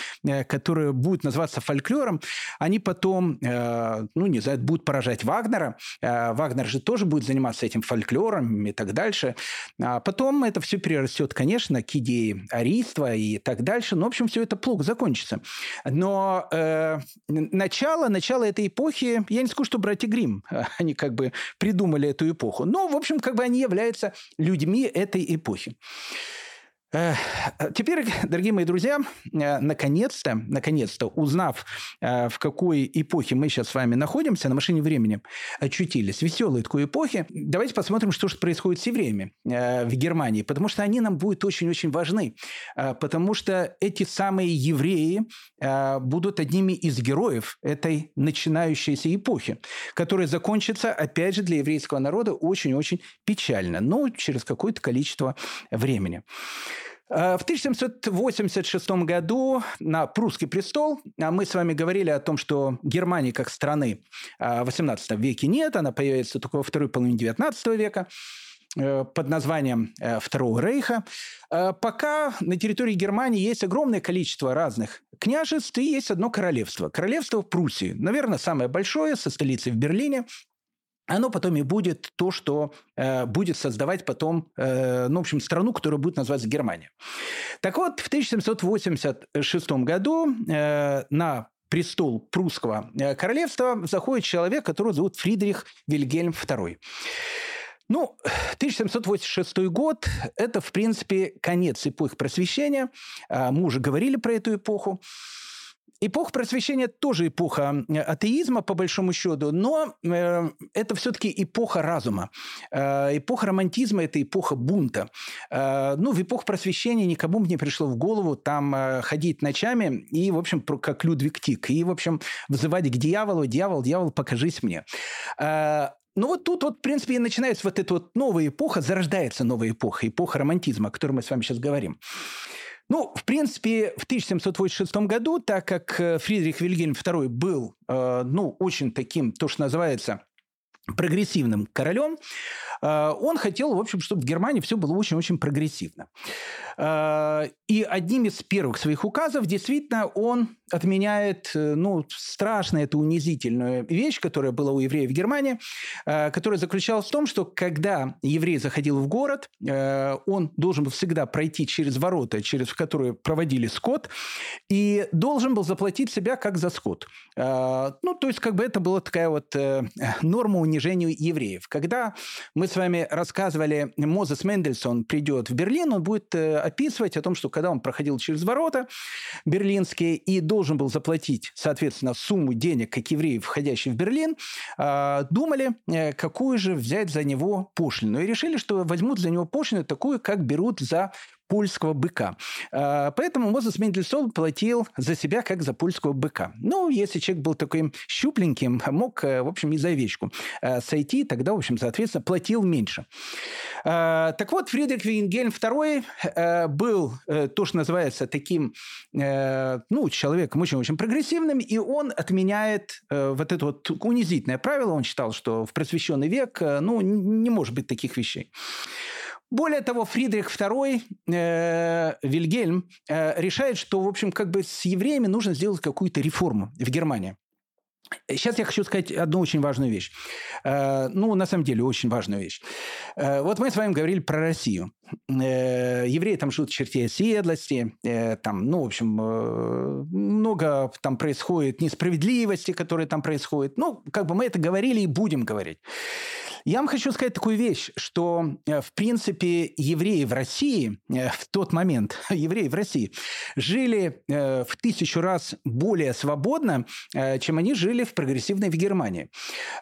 которые будут называться фольклором, они потом, ну, не знаю, будут поражать Вагнера. Вагнер же тоже будет заниматься этим фольклором и так дальше. А потом это все перерастет, конечно, к идее ариства и так дальше. Но, в общем, все это плохо закончится. Но э, начало, начало этой эпохи, я не скажу, что братья Грим, они как бы придумали эту эпоху. Но, в общем, как бы они являются людьми этой эпохи. Теперь, дорогие мои друзья, э, наконец-то, наконец-то, узнав, э, в какой эпохе мы сейчас с вами находимся, на машине времени очутились, веселой такой эпохи, давайте посмотрим, что же происходит с евреями э, в Германии, потому что они нам будут очень-очень важны, потому что эти самые евреи будут одними из героев этой начинающейся эпохи, которая закончится, опять же, для еврейского народа очень-очень печально, но через какое-то количество времени. Э, в 1786 году на прусский престол а мы с вами говорили о том, что Германии как страны э, в XVIII веке нет, она появится только во второй половине XIX века э, под названием Второго Рейха. Пока на территории Германии есть огромное количество разных княжеств и есть одно королевство. Королевство Пруссии. Наверное, самое большое, со столицей в Берлине оно потом и будет то, что э, будет создавать потом, э, ну, в общем, страну, которая будет называться Германия. Так вот, в 1786 году э, на престол прусского э, королевства заходит человек, которого зовут Фридрих Вильгельм II. Ну, 1786 год – это, в принципе, конец эпохи просвещения. А, мы уже говорили про эту эпоху. Эпоха просвещения тоже эпоха атеизма, по большому счету, но э, это все-таки эпоха разума. Э, эпоха романтизма – это эпоха бунта. Э, ну, в эпоху просвещения никому не пришло в голову там э, ходить ночами и, в общем, как Людвиг Тик, и, в общем, вызывать к дьяволу, дьявол, дьявол, покажись мне. Э, ну вот тут вот, в принципе, и начинается вот эта вот новая эпоха, зарождается новая эпоха, эпоха романтизма, о которой мы с вами сейчас говорим. Ну, в принципе, в 1786 году, так как э, Фридрих Вильгельм II был, э, ну, очень таким, то, что называется, прогрессивным королем, э, он хотел, в общем, чтобы в Германии все было очень-очень прогрессивно. Э, и одним из первых своих указов действительно он отменяет, э, ну, страшно это унизительную вещь, которая была у евреев в Германии, которая заключалась в том, что когда еврей заходил в город, он должен был всегда пройти через ворота, через которые проводили скот, и должен был заплатить себя как за скот. Ну, то есть, как бы это была такая вот норма унижения унижению евреев. Когда мы с вами рассказывали, Мозес Мендельсон придет в Берлин, он будет э, описывать о том, что когда он проходил через ворота берлинские и должен был заплатить, соответственно, сумму денег, как евреи, входящие в Берлин, а, думали, э, какую же взять за него пошлину. И решили, что возьмут за него пошлину такую, как берут за польского быка. А, поэтому Мозес Мендельсон платил за себя как за польского быка. Ну, если человек был таким щупленьким, мог, э, в общем, и за овечку э, сойти, тогда, в общем, соответственно, платил меньше. А, так вот, Фридрих Вингельм II э, был то, что называется таким, ну, человеком очень-очень прогрессивным, и он отменяет вот это вот унизительное правило. Он считал, что в просвещенный век, ну, не может быть таких вещей. Более того, Фридрих II, э, Вильгельм, э, решает, что, в общем, как бы с евреями нужно сделать какую-то реформу в Германии. Сейчас я хочу сказать одну очень важную вещь. Э, ну, на самом деле, очень важную вещь. Э, вот мы с вами говорили про Россию. Э, евреи там живут в черте оседлости, там, ну, в общем, много там происходит несправедливости, которые там происходят. Ну, как бы мы это говорили и будем говорить. Я вам хочу сказать такую вещь, что, э, в принципе, евреи в России э, в тот момент, (laughs) евреи в России, жили э, в тысячу раз более свободно, чем они жили в прогрессивной в Германии.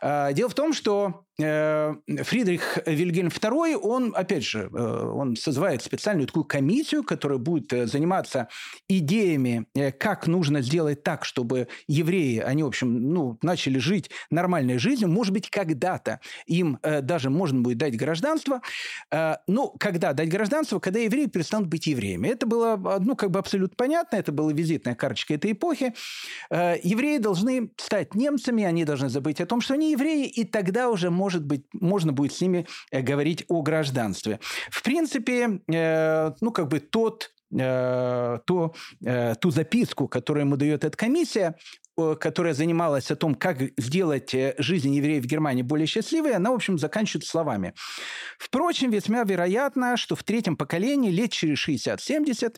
Дело в том, что Фридрих Вильгельм II, он, опять же, э, он созывает специальную такую комиссию, которая будет э, заниматься идеями, как нужно сделать так, чтобы евреи, они, в общем, ну, начали жить нормальной жизнью. Может быть, когда-то им даже можно будет дать гражданство. Ну, когда дать гражданство? Когда евреи перестанут быть евреями. Это было, ну, как бы абсолютно понятно, это была визитная карточка этой эпохи. Евреи должны стать немцами, они должны забыть о том, что они евреи, и тогда уже может быть, можно будет с ними э, говорить о гражданстве. В принципе, э, ну, как бы тот э, то, ту записку, которую ему дает эта комиссия, которая занималась о том, как сделать жизнь евреев в Германии более счастливой, она, в общем, заканчивает словами. Впрочем, весьма вероятно, что в третьем поколении, лет через 60-70,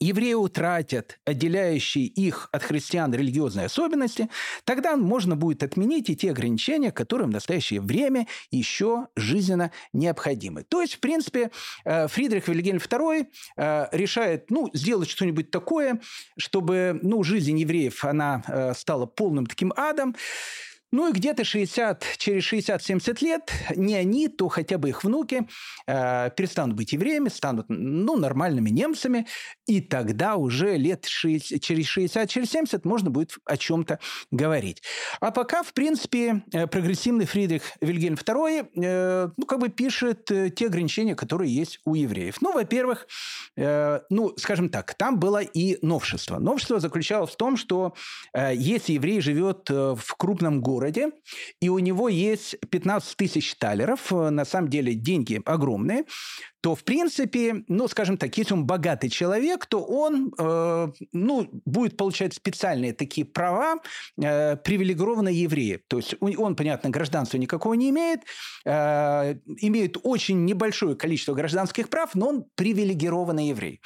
евреи утратят отделяющие их от христиан религиозные особенности, тогда можно будет отменить и те ограничения, которые в настоящее время еще жизненно необходимы. То есть, в принципе, э, Фридрих Вильгельм II э, решает ну, сделать что-нибудь такое, чтобы ну, жизнь евреев она э, стала полным таким адом, ну и где-то 60, через 60-70 лет не они, то хотя бы их внуки э, перестанут быть евреями, станут ну, нормальными немцами, и тогда уже лет 6, через 60, через 70 можно будет о чем-то говорить. А пока, в принципе, э, прогрессивный Фридрих Вильгельм II э, ну, как бы пишет э, те ограничения, которые есть у евреев. Ну, во-первых, э, ну, скажем так, там было и новшество. Новшество заключалось в том, что э, если еврей живет э, в крупном городе, городе, и у него есть 15 тысяч талеров, э, на самом деле деньги огромные, то, в принципе, ну, скажем так, если он богатый человек, то он, э, ну, будет получать специальные такие права э, привилегированные евреи. То есть он, понятно, гражданства никакого не имеет, э, имеет очень небольшое количество гражданских прав, но он привилегированный еврей.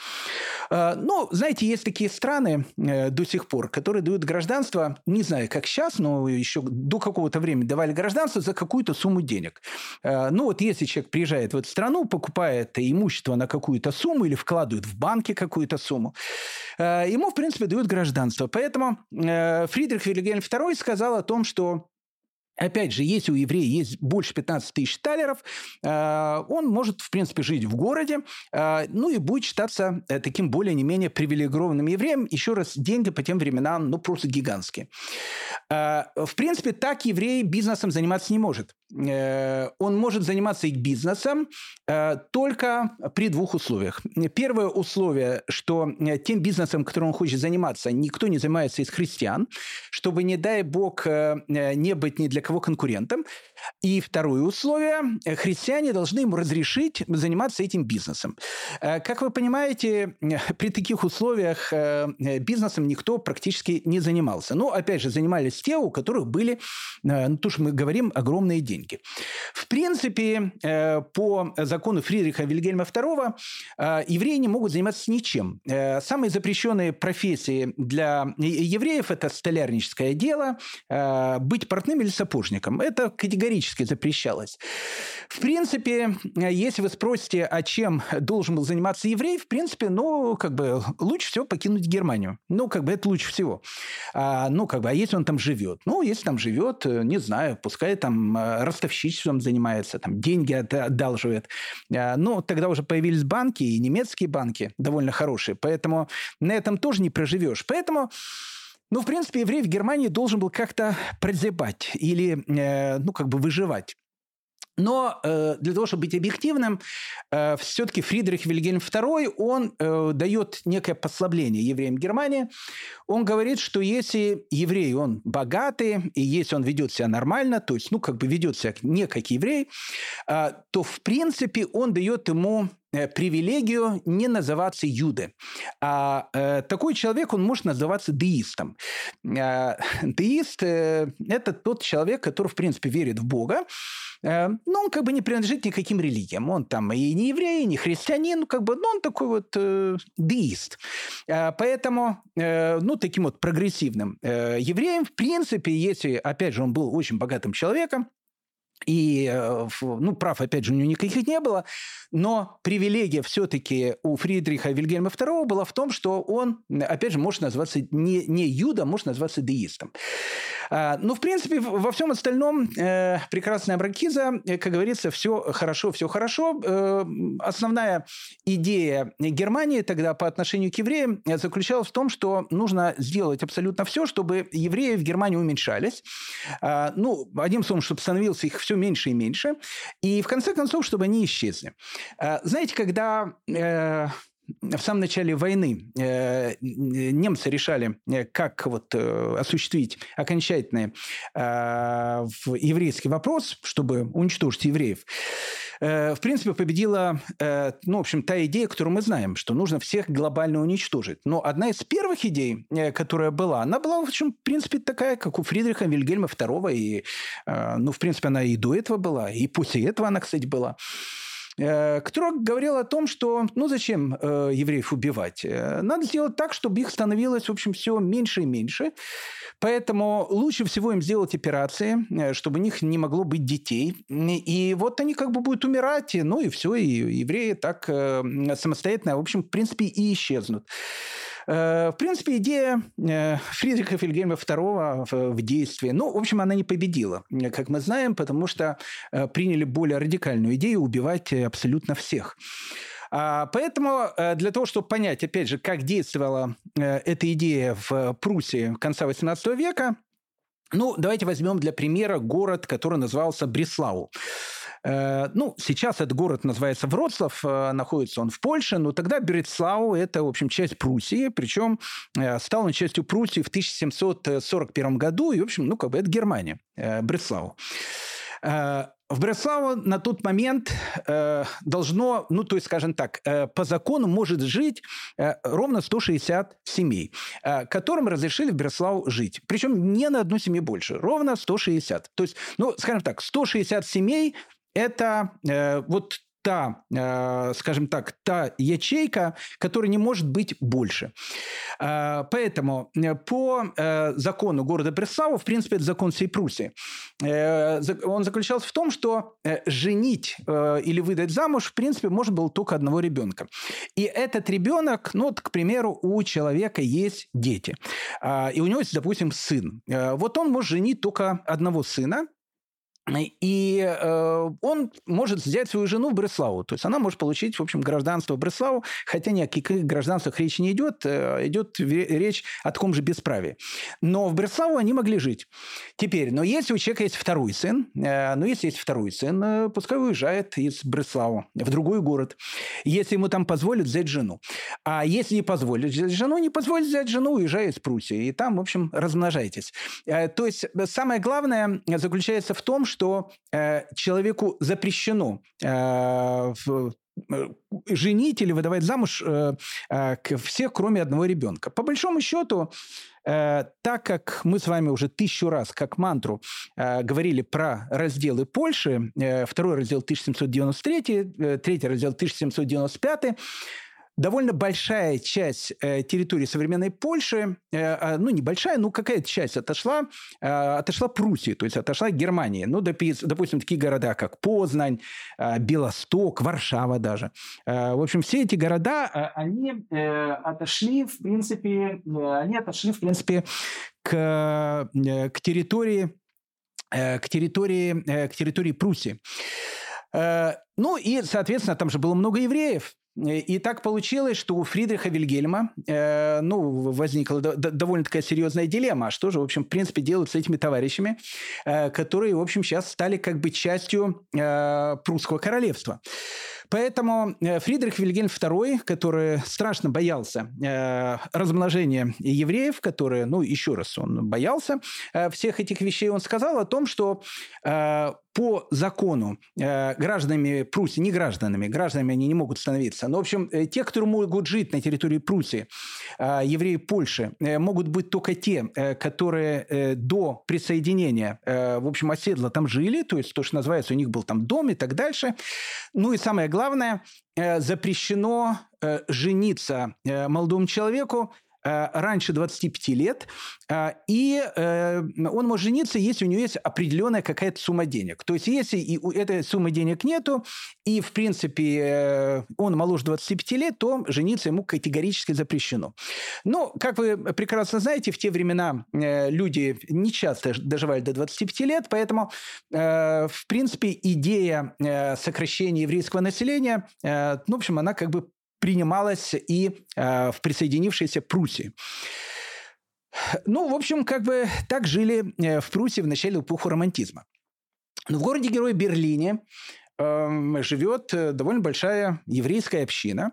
Э, ну, знаете, есть такие страны э, до сих пор, которые дают гражданство, не знаю, как сейчас, но еще до какого-то времени давали гражданство за какую-то сумму денег. Э, ну, вот если человек приезжает в эту страну, покупает это имущество на какую-то сумму или вкладывают в банки какую-то сумму, э, ему, в принципе, дают гражданство. Поэтому э, Фридрих Вильгельм II сказал о том, что Опять же, если у еврея есть больше 15 тысяч талеров, э, он может, в принципе, жить в городе, ну и будет считаться таким более не менее привилегированным евреем. Еще раз, деньги по тем временам, ну, просто гигантские. В принципе, так еврей бизнесом заниматься не может. Э, он может заниматься их бизнесом э, только при двух условиях. Первое условие, что э, тем бизнесом, которым он хочет заниматься, никто не занимается из христиан, чтобы, не дай бог, не быть ни для кого конкурентом. И второе условие, христиане должны ему разрешить заниматься этим бизнесом. Как вы понимаете, при таких условиях бизнесом никто практически не занимался. Но, опять же, занимались те, у которых были, ну, то, что мы говорим, огромные деньги. В принципе, э, по закону Фридриха Вильгельма II э, евреи не могут заниматься ничем. Э, самые запрещенные профессии для евреев – это столярническое дело, быть портным или сапожником. Это категорически запрещалось. В принципе, если вы спросите, а чем должен был заниматься еврей, в принципе, ну, как бы лучше всего покинуть Германию. Ну, как бы это лучше всего. А, ну, как бы, а если он там живет? Ну, если там живет, не знаю, пускай там ростовщичеством занимается, там деньги одалживает. А, ну, тогда уже появились банки, и немецкие банки довольно хорошие, поэтому на этом тоже не проживешь. Поэтому ну, в принципе, еврей в Германии должен был как-то прозябать или, э, ну, как бы выживать. Но э, для того, чтобы быть объективным, э, все-таки Фридрих Вильгельм II, он э, дает некое послабление евреям Германии. Он говорит, что если еврей, он богатый, и если он ведет себя нормально, то есть, ну, как бы ведет себя не как еврей, э, то, в принципе, он дает ему привилегию не называться юдой. А такой человек, он может называться деистом. Деист – это тот человек, который, в принципе, верит в Бога, но он как бы не принадлежит никаким религиям. Он там и не еврей, и не христианин, как бы, но он такой вот э, деист. Поэтому, ну, таким вот прогрессивным евреем, в принципе, если, опять же, он был очень богатым человеком, и, э, ну, прав, опять же, у него никаких не было, но привилегия все-таки у Фридриха Вильгельма II была в том, что он, опять же, может назваться не, не юдом, может назваться деистом. А, ну, в принципе, во всем остальном э, прекрасная Бракиза, э, как говорится, все хорошо, все хорошо. Основная идея Германии тогда по отношению к евреям заключалась в том, что нужно сделать абсолютно все, чтобы евреи в Германии уменьшались. А, ну, одним словом, чтобы становился их все меньше и меньше. И в конце концов, чтобы они исчезли. А, знаете, когда в самом начале войны э, немцы решали, э, как вот э, осуществить окончательный еврейский вопрос, чтобы уничтожить евреев, в принципе, победила, ну, в общем, та идея, которую мы знаем, что нужно всех глобально уничтожить. Но одна из первых идей, которая была, она была, в общем, в принципе, такая, как у Фридриха Вильгельма II, и, ну, в принципе, она и до этого была, и после этого она, кстати, была. Э, которая говорила о том, что ну зачем э, евреев убивать? Э, надо сделать так, чтобы их становилось, в общем, все меньше и меньше. Поэтому лучше всего им сделать операции, чтобы у них не могло быть детей. И вот они как бы будут умирать, ну и все, и евреи так самостоятельно, в общем, в принципе, и исчезнут. Э, в принципе, идея э, Фридриха Вильгельма II в действии, ну, в общем, она не победила, как мы знаем, потому что э, приняли более радикальную идею убивать абсолютно всех. А, поэтому для того, чтобы понять, опять же, как действовала эта идея в Пруссии конца XVIII века, ну, давайте возьмем для примера город, который назывался Бреслау. Э, ну, сейчас этот город называется Вроцлав, э, находится он в Польше, но тогда Берецлау – это, в общем, часть Пруссии, причем э, стал он частью Пруссии в 1741 году, и, в общем, ну, как бы это Германия, Бреслау. В Бреславу на тот момент э, должно, ну, то есть, скажем так, э, по закону может жить э, ровно 160 семей, э, которым разрешили в Бреславу жить. Причем не на одну семью больше, ровно 160. То есть, ну, скажем так, 160 семей это э, вот та, э, скажем так, та ячейка, которая не может быть больше. Э, поэтому э, по э, закону города Бреславу, в принципе, это закон всей Пруссии, э, он заключался в том, что э, женить э, или выдать замуж, в принципе, можно было только одного ребенка. И этот ребенок, ну, вот, к примеру, у человека есть дети, э, и у него есть, допустим, сын. Э, вот он может женить только одного сына, и э, он может взять свою жену в Бреславу. То есть она может получить, в общем, гражданство Бреславу, хотя ни о каких гражданствах речи не идет. Э, идет речь о таком же бесправии. Но в Бреславу они могли жить. Теперь, но если у человека есть второй сын, э, ну, если есть второй сын, э, пускай уезжает из Бреславу в другой город. Если ему там позволят взять жену. А если не позволят взять жену, не позволят взять жену, уезжай из Пруссии. И там, в общем, размножайтесь. Э, то есть самое главное заключается в том, что э, человеку запрещено э, в, э, женить или выдавать замуж э, э, всех, кроме одного ребенка. По большому счету, э, так как мы с вами уже тысячу раз, как мантру, э, говорили про разделы Польши, э, второй раздел 1793, э, третий раздел 1795, довольно большая часть э, территории современной Польши, э, а, ну, небольшая, ну, какая-то часть отошла, э, отошла Пруссии, то есть отошла Германии. Ну, допустим, такие города, как Познань, э, Белосток, Варшава даже. Э, в общем, все эти города, э, они э, отошли, в принципе, э, они отошли, в принципе, к, э, к территории э, к территории, э, к территории Пруссии. Э, ну и, соответственно, там же было много евреев. И так получилось, что у Фридриха Вильгельма э, ну, возникла довольно такая серьезная дилемма. А что же, в общем, в принципе, делать с этими товарищами, э, которые, в общем, сейчас стали как бы частью э, прусского королевства. Поэтому Фридрих Вильгельм II, который страшно боялся размножения евреев, которые, ну, еще раз, он боялся всех этих вещей, он сказал о том, что по закону э, гражданами Пруссии, не гражданами, гражданами они не могут становиться, но, в общем, э, те, которые могут жить на территории Пруссии, э, евреи Польши, э, могут быть только те, э, которые э, до присоединения, э, в общем, оседло там жили, то есть то, что называется, у них был там дом и так дальше. Ну и самое главное, э, запрещено э, жениться э, молодому человеку раньше 25 лет, э, и э, он может жениться, если у него есть определенная какая-то сумма денег. То есть если и этой суммы денег нету, и, в принципе, он моложе 25 лет, то жениться ему категорически запрещено. Но, как вы прекрасно знаете, в те времена люди не часто доживали до 25 лет, поэтому, в принципе, идея сокращения еврейского населения, ну, в общем, она как бы принималась и э, в присоединившейся Пруссии. Ну, в общем, как бы так жили э, в Пруссии в начале эпохи романтизма. Но в городе-герое Берлине живет э, довольно большая еврейская община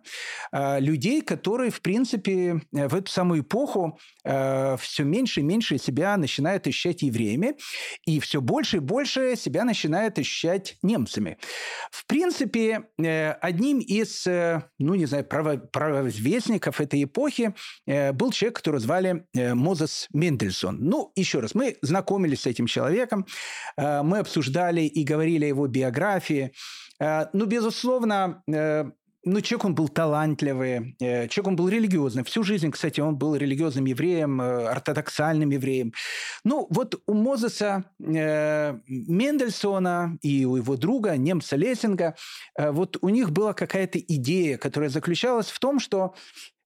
э, людей, которые, в принципе, в эту самую эпоху э, все меньше и меньше себя начинают ощущать евреями, и все больше и больше себя начинают ощущать немцами. В принципе, одним из, ну, не знаю, правовестников этой эпохи был человек, которого звали Мозес Мендельсон. Ну, еще раз, мы знакомились с этим человеком, мы обсуждали и говорили о его биографии, Э, ну, безусловно, э, ну, человек он был талантливый, э, человек он был религиозный. Всю жизнь, кстати, он был религиозным евреем, ортодоксальным евреем. Ну, вот у Мозеса Мендельсона и у его друга, немца Лессинга, вот у них была какая-то идея, которая заключалась в том, что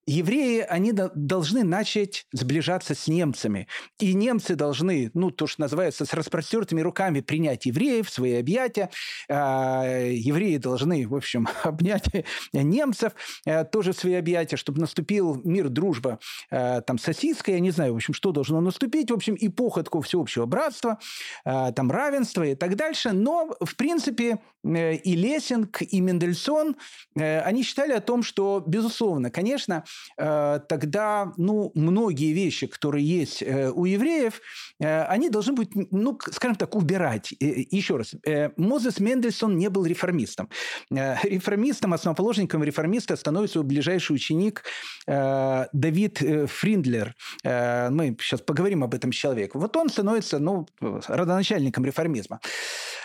евреи, они должны начать сближаться с немцами. И немцы должны, ну, то, что называется, с распростертыми руками принять евреев в свои объятия. А евреи должны, в общем, (laughs) обнять немцев а, тоже в свои объятия, чтобы наступил мир, дружба, а, там, сосиска, я не знаю, в общем, что должно наступить. В общем, эпоха такого всеобщего братства, а, там, равенства и так дальше. Но, в принципе, э, и Лессинг, и Мендельсон, э, они считали о том, что, безусловно, конечно, Э, тогда ну, многие вещи, которые есть э, у евреев, э, они должны быть, ну, скажем так, убирать. Еще раз, Мозес Мендельсон не был реформистом. Реформистом, основоположником реформиста становится ближайший ученик Давид Фриндлер. Мы сейчас поговорим об этом человеке. Вот он становится ну, родоначальником реформизма.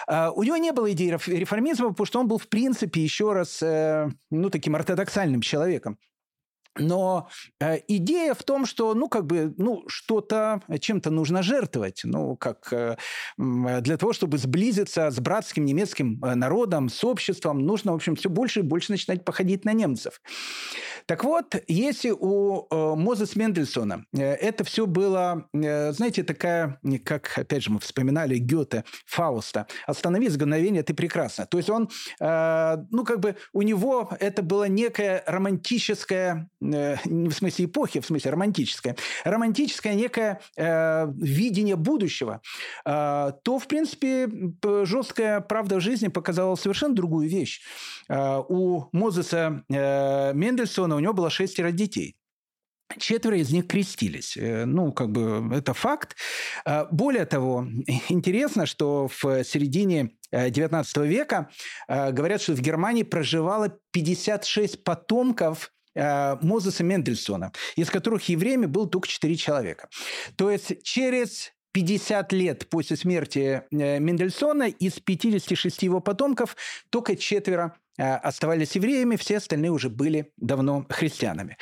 У него не было идеи реформизма, потому что он был, в принципе, еще раз, ну, таким ортодоксальным человеком. Но э, идея в том, что, ну, как бы, ну, что-то, чем-то нужно жертвовать, ну, как э, для того, чтобы сблизиться с братским немецким э, народом, с обществом, нужно, в общем, все больше и больше начинать походить на немцев. Так вот, если у э, Мозес Мендельсона э, это все было, э, знаете, такая, как, опять же, мы вспоминали Гёте, Фауста, «Остановись, мгновение, ты прекрасна». То есть он, э, ну, как бы у него это было некое романтическое Э, в смысле эпохи, в смысле романтическое, романтическое некое э, видение будущего, э, то, в принципе, жесткая правда жизни показала совершенно другую вещь. Э, у Мозеса э, Мендельсона у него было шестеро детей. Четверо из них крестились. Э, ну, как бы это факт. Э, более того, интересно, что в середине XIX века говорят, что в Германии проживало 56 потомков Э, Мозеса Мендельсона, из которых евреями был только 4 человека. То есть через 50 лет после смерти э, Мендельсона из 56 его потомков только четверо э, оставались евреями, все остальные уже были давно христианами.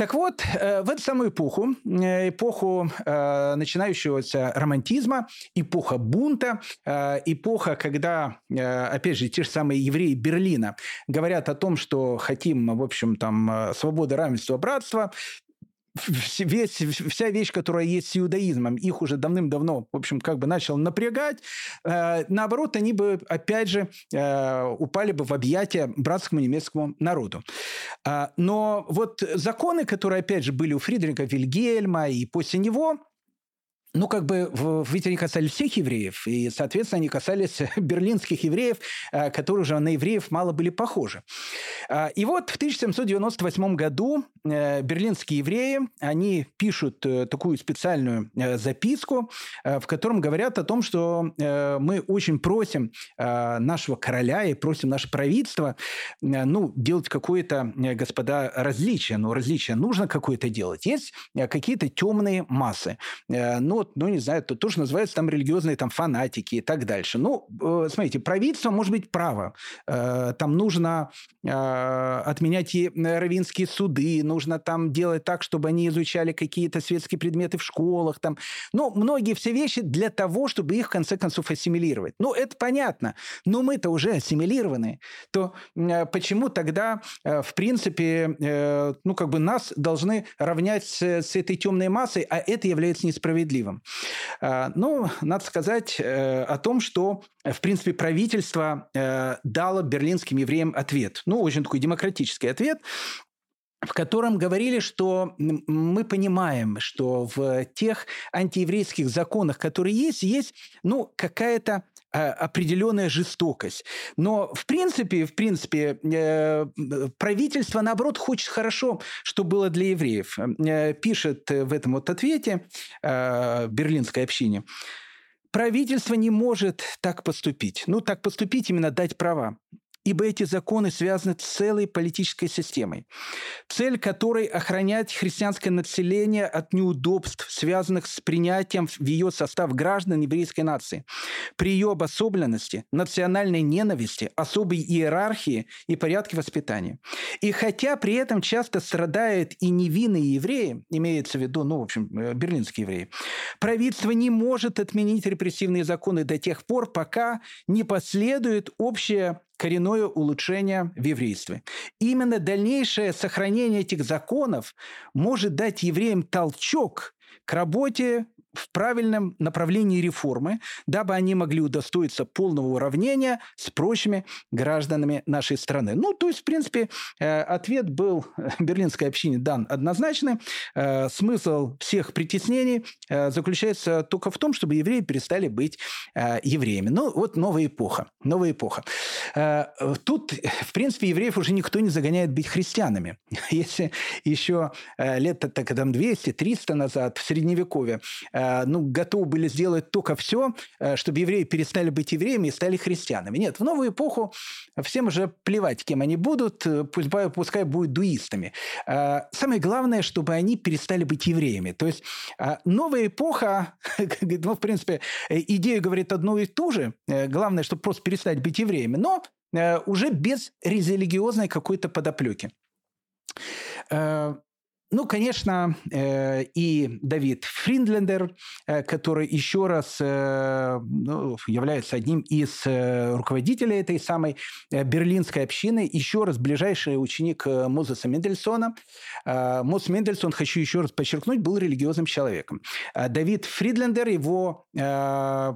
Так вот, э, в эту самую эпоху, э, эпоху э, начинающегося романтизма, эпоха бунта, эпоха, когда, опять же, те же самые евреи Берлина говорят о том, что хотим, в общем, там, свободы, равенства, братства, весь, вся вещь, которая есть с иудаизмом, их уже давным-давно, в общем, как бы начал напрягать. Э, наоборот, они бы, опять же, э, упали бы в объятия братскому немецкому народу. Э, но вот законы, которые, опять же, были у Фридриха Вильгельма и после него, ну, как бы, ведь они касались всех евреев, и, соответственно, они касались (laughs) берлинских евреев, э, которые уже на евреев мало были похожи. А, и вот в 1798 году э, берлинские евреи, они пишут э, такую специальную записку, в котором говорят о том, что мы очень просим нашего короля и просим наше правительство, ну, делать какое-то, господа, различие. Но различие нужно какое-то делать. Есть какие-то темные массы. Ну, вот, ну, не знаю, то тоже называется там религиозные там фанатики и так дальше. Ну, э, смотрите, правительство может быть право. Э, там нужно э, отменять и равинские суды, нужно там делать так, чтобы они изучали какие-то светские предметы в школах. Там. Ну, многие все вещи для того, чтобы их, в конце концов, ассимилировать. Ну, это понятно. Но мы-то уже ассимилированы. То почему тогда, в принципе, ну, как бы нас должны равнять с, с этой темной массой, а это является несправедливым? Киевом. А, ну, надо сказать э, о том, что, в принципе, правительство э, дало берлинским евреям ответ. Ну, очень такой демократический ответ, в котором говорили, что мы понимаем, что в тех антиеврейских законах, которые есть, есть ну, какая-то определенная жестокость. Но в принципе, в принципе, э, правительство наоборот хочет хорошо, что было для евреев. Э, пишет в этом вот ответе э, берлинской общине. Правительство не может так поступить. Ну, так поступить, именно дать права ибо эти законы связаны с целой политической системой, цель которой – охранять христианское население от неудобств, связанных с принятием в ее состав граждан еврейской нации, при ее обособленности, национальной ненависти, особой иерархии и порядке воспитания. И хотя при этом часто страдают и невинные евреи, имеется в виду, ну, в общем, э, берлинские евреи, правительство не может отменить репрессивные законы до тех пор, пока не последует общее коренное улучшение в еврействе. Именно дальнейшее сохранение этих законов может дать евреям толчок к работе в правильном направлении реформы, дабы они могли удостоиться полного уравнения с прочими гражданами нашей страны. Ну, то есть, в принципе, э, ответ был берлинской общине дан однозначный. Э, смысл всех притеснений э, заключается только в том, чтобы евреи перестали быть евреями. Ну, вот новая эпоха. Новая эпоха. Тут, в принципе, евреев уже никто не загоняет быть христианами. (laughs) Если еще лет так, там, 200-300 назад, в Средневековье, Э, ну, готовы были сделать только все, э, чтобы евреи перестали быть евреями и стали христианами. Нет, в новую эпоху всем уже плевать, кем они будут, э, пусть, пускай будут дуистами. Самое главное, чтобы они перестали быть евреями. То есть новая эпоха, (laughs) ну, в принципе, идея говорит одно и то же. Главное, чтобы просто перестать быть евреями, но уже без религиозной какой-то подоплеки. Ну, конечно, э, и Давид Фриндлендер, э, который еще раз э, ну, является одним из руководителей этой самой берлинской общины, еще раз ближайший ученик Мозеса Мендельсона. Мос Мендельсон, хочу еще раз подчеркнуть, был религиозным человеком. Давид Фридлендер, его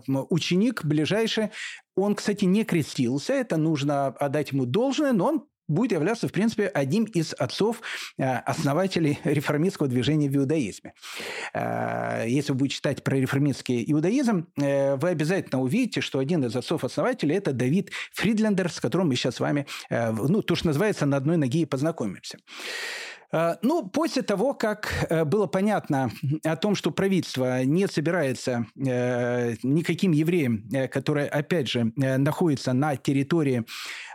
ученик ближайший, он, кстати, не крестился, это нужно отдать ему должное, но он будет являться, в принципе, одним из отцов э, основателей реформистского движения в иудаизме. Э, если вы будете читать про реформистский иудаизм, э, вы обязательно увидите, что один из отцов-основателей – это Давид Фридлендер, с которым мы сейчас с вами, ну, то, что называется, на одной ноге и познакомимся. Э, ну, после того, как э, было понятно о том, что правительство не собирается э, никаким евреям, которые, опять же, находятся на территории,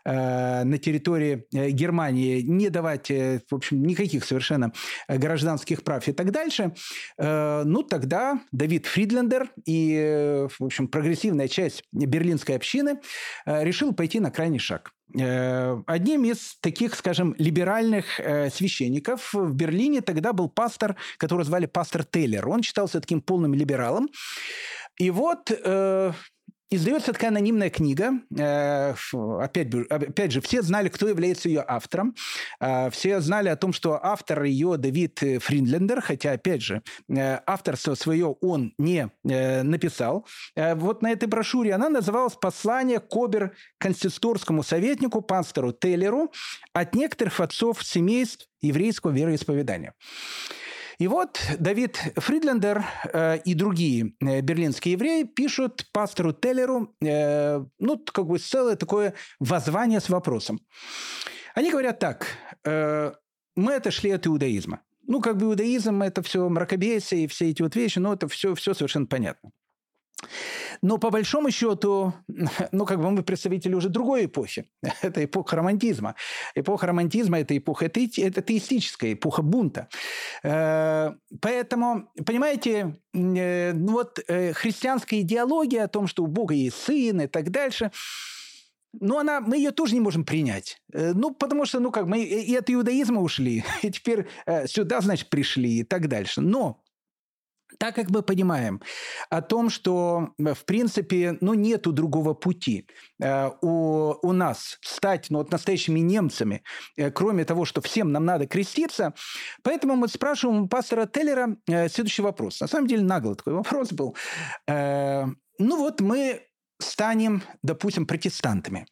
на территории Германии, не давать, в общем, никаких совершенно гражданских прав и так дальше, ну, тогда Давид Фридлендер и, в общем, прогрессивная часть берлинской общины решил пойти на крайний шаг. Э, одним из таких, скажем, либеральных э, священников в Берлине тогда был пастор, которого звали пастор Тейлер. Он считался таким полным либералом. И вот э, Издается такая анонимная книга. Э, опять, опять же, все знали, кто является ее автором. Э, все знали о том, что автор ее Давид Фриндлендер, хотя, опять же, э, авторство свое он не написал. Вот на этой брошюре она называлась «Послание к обер консисторскому советнику пастору Тейлеру от некоторых отцов семейств еврейского вероисповедания». И вот Давид Фридлендер э, и другие э, берлинские евреи пишут пастору Теллеру, э, ну, как бы целое такое воззвание с вопросом. Они говорят так, мы отошли от иудаизма. Ну, как бы иудаизм – это все мракобесие и все эти вот вещи, но это все, все совершенно понятно. Но по большому счету, (laughs) ну, как бы мы представители уже другой эпохи. (laughs) Это эпоха романтизма. Эпоха романтизма – это эпоха, это, это теистическая эпоха бунта. Э, поэтому, понимаете, э, ну вот э, христианская идеология о том, что у Бога есть сын и так дальше – ну, она, мы ее тоже не можем принять. Ну, потому что, ну, как мы и от иудаизма ушли, (laughs) и теперь сюда, значит, пришли и так дальше. Но так как мы понимаем о том, что, э, в принципе, ну, нету другого пути э, у, у нас стать ну, вот настоящими немцами, э, кроме того, что всем нам надо креститься, поэтому мы спрашиваем у пастора Теллера э, следующий вопрос. На самом деле наглый такой (laughs) вопрос был. Э, ну вот мы станем, допустим, протестантами.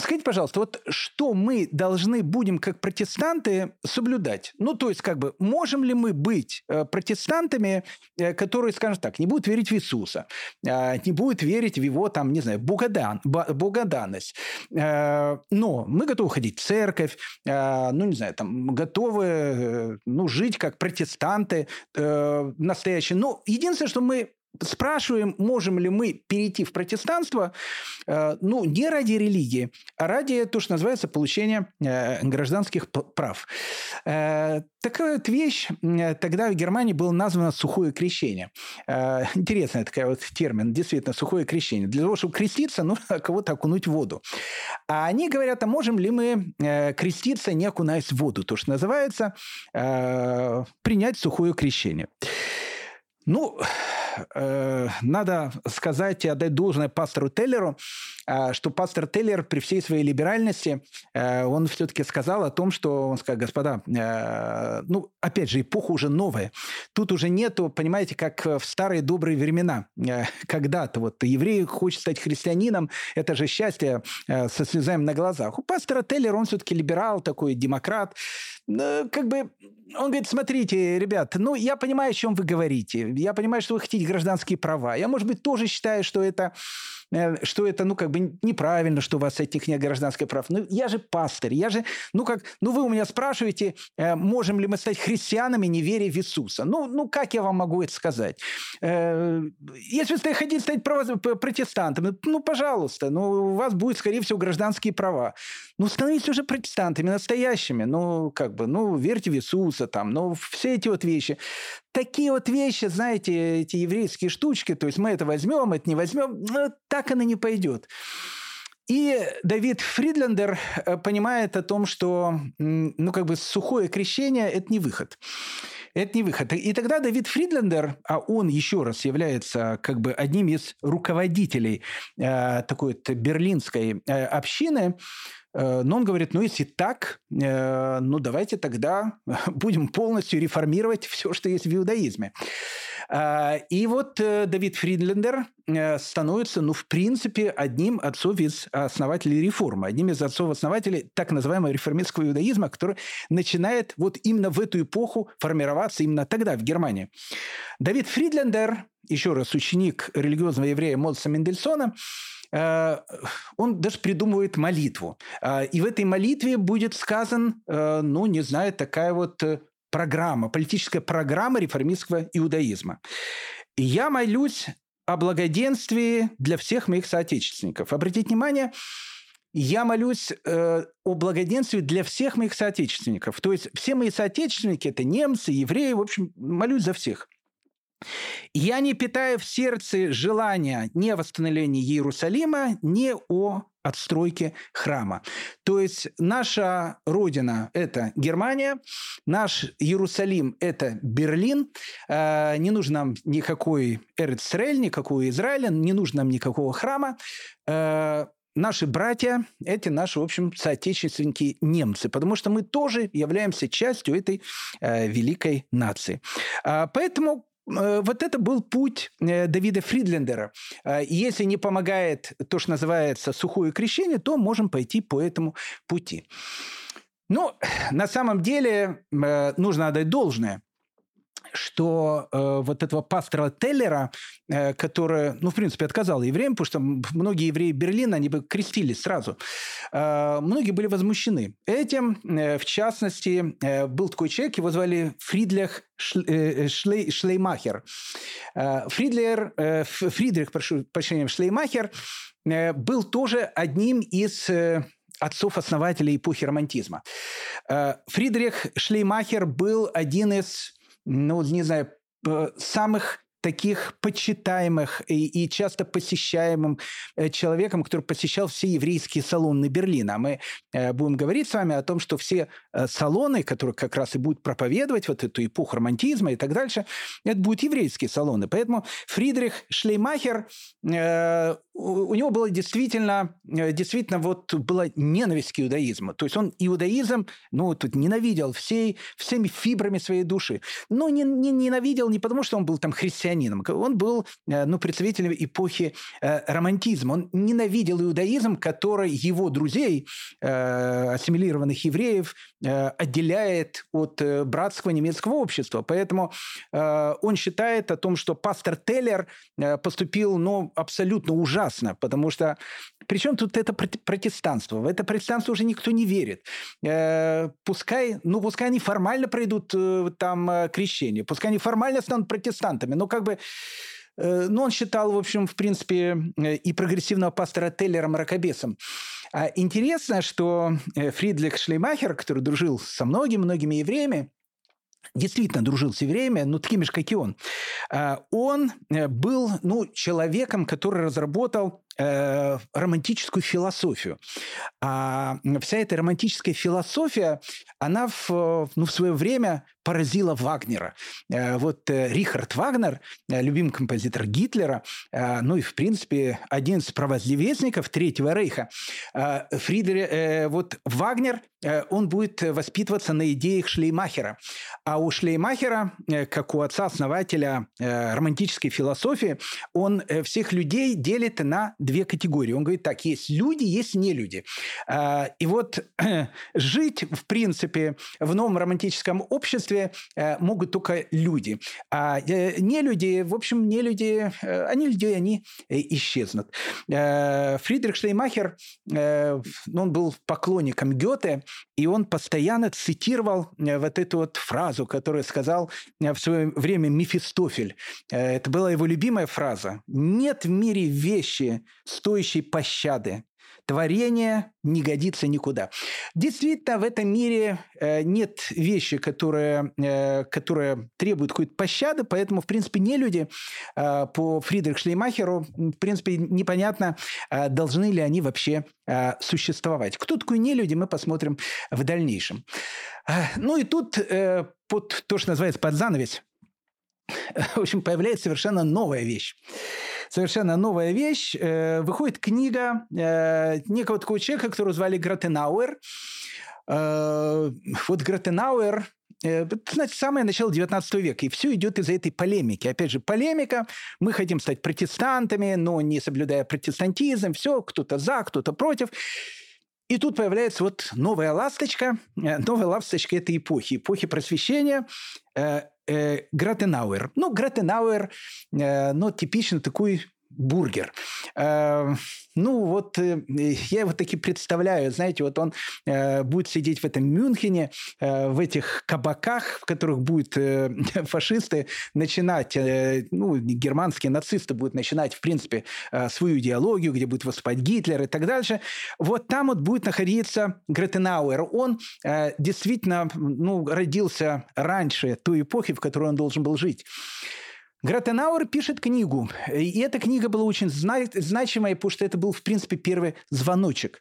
Скажите, пожалуйста, вот что мы должны будем как протестанты соблюдать? Ну, то есть, как бы, можем ли мы быть э, протестантами, э, которые, скажем так, не будут верить в Иисуса, э, не будут верить в его, там, не знаю, богодан, богоданность, но мы готовы ходить в церковь, ну, не знаю, там, готовы, ну, жить как протестанты настоящие. Но единственное, что мы спрашиваем, можем ли мы перейти в протестанство, э, ну, не ради религии, а ради то, что называется получения э, гражданских прав. Э, такая вот вещь тогда в Германии было названо сухое крещение. Интересный такой вот термин, действительно, сухое крещение. Для того, чтобы креститься, нужно (laughs) кого-то окунуть в воду. А они говорят, а можем ли мы креститься, не окунаясь в воду, то, что называется принять сухое крещение. Ну, э, надо сказать и отдать должное пастору Теллеру, э, что пастор Теллер при всей своей либеральности, э, он все-таки сказал о том, что он сказал, господа, э, ну, опять же, эпоха уже новая. Тут уже нету, понимаете, как в старые добрые времена. Э, когда-то вот еврей хочет стать христианином, это же счастье э, со слезами на глазах. У пастора Теллера он все-таки либерал такой, демократ. Э, как бы он говорит, смотрите, ребят, ну, я понимаю, о чем вы говорите. Я понимаю, что вы хотите гражданские права. Я, может быть, тоже считаю, что это, что это ну, как бы неправильно, что у вас этих нет гражданских прав. Ну, я же пастырь, я же, ну, как, ну, вы у меня спрашиваете, э, можем ли мы стать христианами, не веря в Иисуса. Ну, ну, как я вам могу это сказать? Если вы хотите стать протестантом, ну, пожалуйста, ну, у вас будет, скорее всего, гражданские права. Ну, становитесь уже протестантами настоящими. Ну, как бы, ну, верьте в Иисуса там. Ну, все эти вот вещи. Такие вот вещи, знаете, эти еврейские штучки, то есть мы это возьмем, это не возьмем, ну, так оно не пойдет. И Давид Фридлендер э, понимает о том, что ну, как бы сухое крещение – это не выход. Это не выход. И тогда Давид Фридлендер, а он еще раз является как бы одним из руководителей э, такой вот берлинской э, общины, но он говорит, ну если так, э, ну давайте тогда (laughs) будем полностью реформировать все, что есть в иудаизме. А, и вот э, Давид Фридлендер становится, ну, в принципе, одним отцов из основателей реформы, одним из отцов-основателей так называемого реформистского иудаизма, который начинает вот именно в эту эпоху формироваться именно тогда в Германии. Давид Фридлендер, еще раз ученик религиозного еврея Моцарта Мендельсона, Э, он даже придумывает молитву. Э, и в этой молитве будет сказан, э, ну, не знаю, такая вот программа, политическая программа реформистского иудаизма. Я молюсь о благоденствии для всех моих соотечественников. Обратите внимание, я молюсь э, о благоденствии для всех моих соотечественников. То есть все мои соотечественники – это немцы, евреи, в общем, молюсь за всех. Я не питаю в сердце желания ни о восстановлении Иерусалима, ни о отстройке храма. То есть наша родина – это Германия, наш Иерусалим – это Берлин. Э, не нужно нам никакой Эрцрель, никакого Израиля, не нужно нам никакого храма. Э, наши братья – это наши, в общем, соотечественники немцы, потому что мы тоже являемся частью этой э, великой нации. А, поэтому вот это был путь э, Давида Фридлендера. Э, если не помогает то, что называется сухое крещение, то можем пойти по этому пути. Ну, на самом деле, нужно отдать должное. Что э, вот этого пастора Теллера, э, который, ну, в принципе, отказал евреям, потому что многие евреи Берлина, они бы крестились сразу, э, многие были возмущены этим. Э, в частности, э, был такой человек, его звали Фридлих э, Шлей, Шлеймахер. Э, Фридлер, э, Фридрих, прошу прощения, Шлеймахер э, был тоже одним из... Э, отцов-основателей эпохи романтизма. Э, Фридрих Шлеймахер был один из ну, не знаю, самых таких почитаемых и, и часто посещаемым э, человеком, который посещал все еврейские салоны Берлина. Мы э, будем говорить с вами о том, что все э, салоны, которые как раз и будут проповедовать вот эту эпоху романтизма и так дальше, это будут еврейские салоны. Поэтому Фридрих Шлеймахер, у, него было действительно, действительно вот была ненависть к иудаизму. То есть он иудаизм, ну, тут ненавидел всей, всеми фибрами своей души. Но не, не ненавидел не потому, что он был там христианином, христианином. Он был э, ну, представителем эпохи э, романтизма. Он ненавидел иудаизм, который его друзей, э, ассимилированных евреев, отделяет от братского немецкого общества. Поэтому он считает о том, что пастор Теллер поступил ну, абсолютно ужасно, потому что причем тут это протестанство? В это протестанство уже никто не верит. Пускай, ну, пускай они формально пройдут там крещение, пускай они формально станут протестантами, но как как бы э, ну, он считал, в общем, в принципе, э, и прогрессивного пастора Теллера мракобесом. А интересно, что э, Фридлих Шлеймахер, который дружил со многими-многими евреями, действительно дружил с евреями, ну, такими же, как и он, а, он был, ну, человеком, который разработал э, романтическую философию. А вся эта романтическая философия, она в, ну, в свое время поразила Вагнера. Э, вот э, Рихард Вагнер, э, любимый композитор Гитлера, э, ну и, в принципе, один из провозлевестников Третьего Рейха, э, Фридер, э, вот Вагнер, э, он будет воспитываться на идеях Шлеймахера. А у Шлеймахера, э, как у отца-основателя э, романтической философии, он э, всех людей делит на две категории. Он говорит так, есть люди, есть нелюди. А, и вот (clears throat) жить, в принципе, в новом романтическом обществе э, могут только люди. А э, нелюди, в общем, нелюди, э, они люди, они исчезнут. Фридрих Шлеймахер, он был поклонником Гёте, и он постоянно цитировал вот эту вот фразу, которую сказал в свое время Мефистофель. Это была его любимая фраза. «Нет в мире вещи, стоящей пощады. Творение не годится никуда. Действительно, в этом мире э, нет вещи, которые, э, которые требуют какой-то пощады, поэтому, в принципе, не люди э, по Фридрих Шлеймахеру, в принципе, непонятно, должны ли они вообще существовать. Кто такой не люди, мы посмотрим в дальнейшем. Ну и тут под то, что называется под занавес, (laughs) в общем, появляется совершенно новая вещь совершенно новая вещь. Э, выходит книга э, некого такого человека, которого звали Гратенауэр. Э, вот Гратенауэр значит, самое начало 19 века. И все идет из-за этой полемики. Опять же, полемика. Мы хотим стать протестантами, но не соблюдая протестантизм. Все, кто-то за, кто-то против. И тут появляется вот новая ласточка, новая ласточка этой эпохи, эпохи просвещения, э, Гратенауэр. Ну, Гратенауэр, э, ну, типично такой бургер. Э, ну, вот э, я его таки представляю. Знаете, вот он э, будет сидеть в этом Мюнхене, э, в этих кабаках, в которых будут э, (laughs) фашисты начинать, э, ну, германские нацисты будут начинать, в принципе, э, свою идеологию, где будет выступать Гитлер и так дальше. Вот там вот будет находиться Гретенауэр. Он э, действительно, ну, родился раньше той эпохи, в которой он должен был жить. Гратенауэр пишет книгу, и эта книга была очень значимая, потому что это был, в принципе, первый звоночек.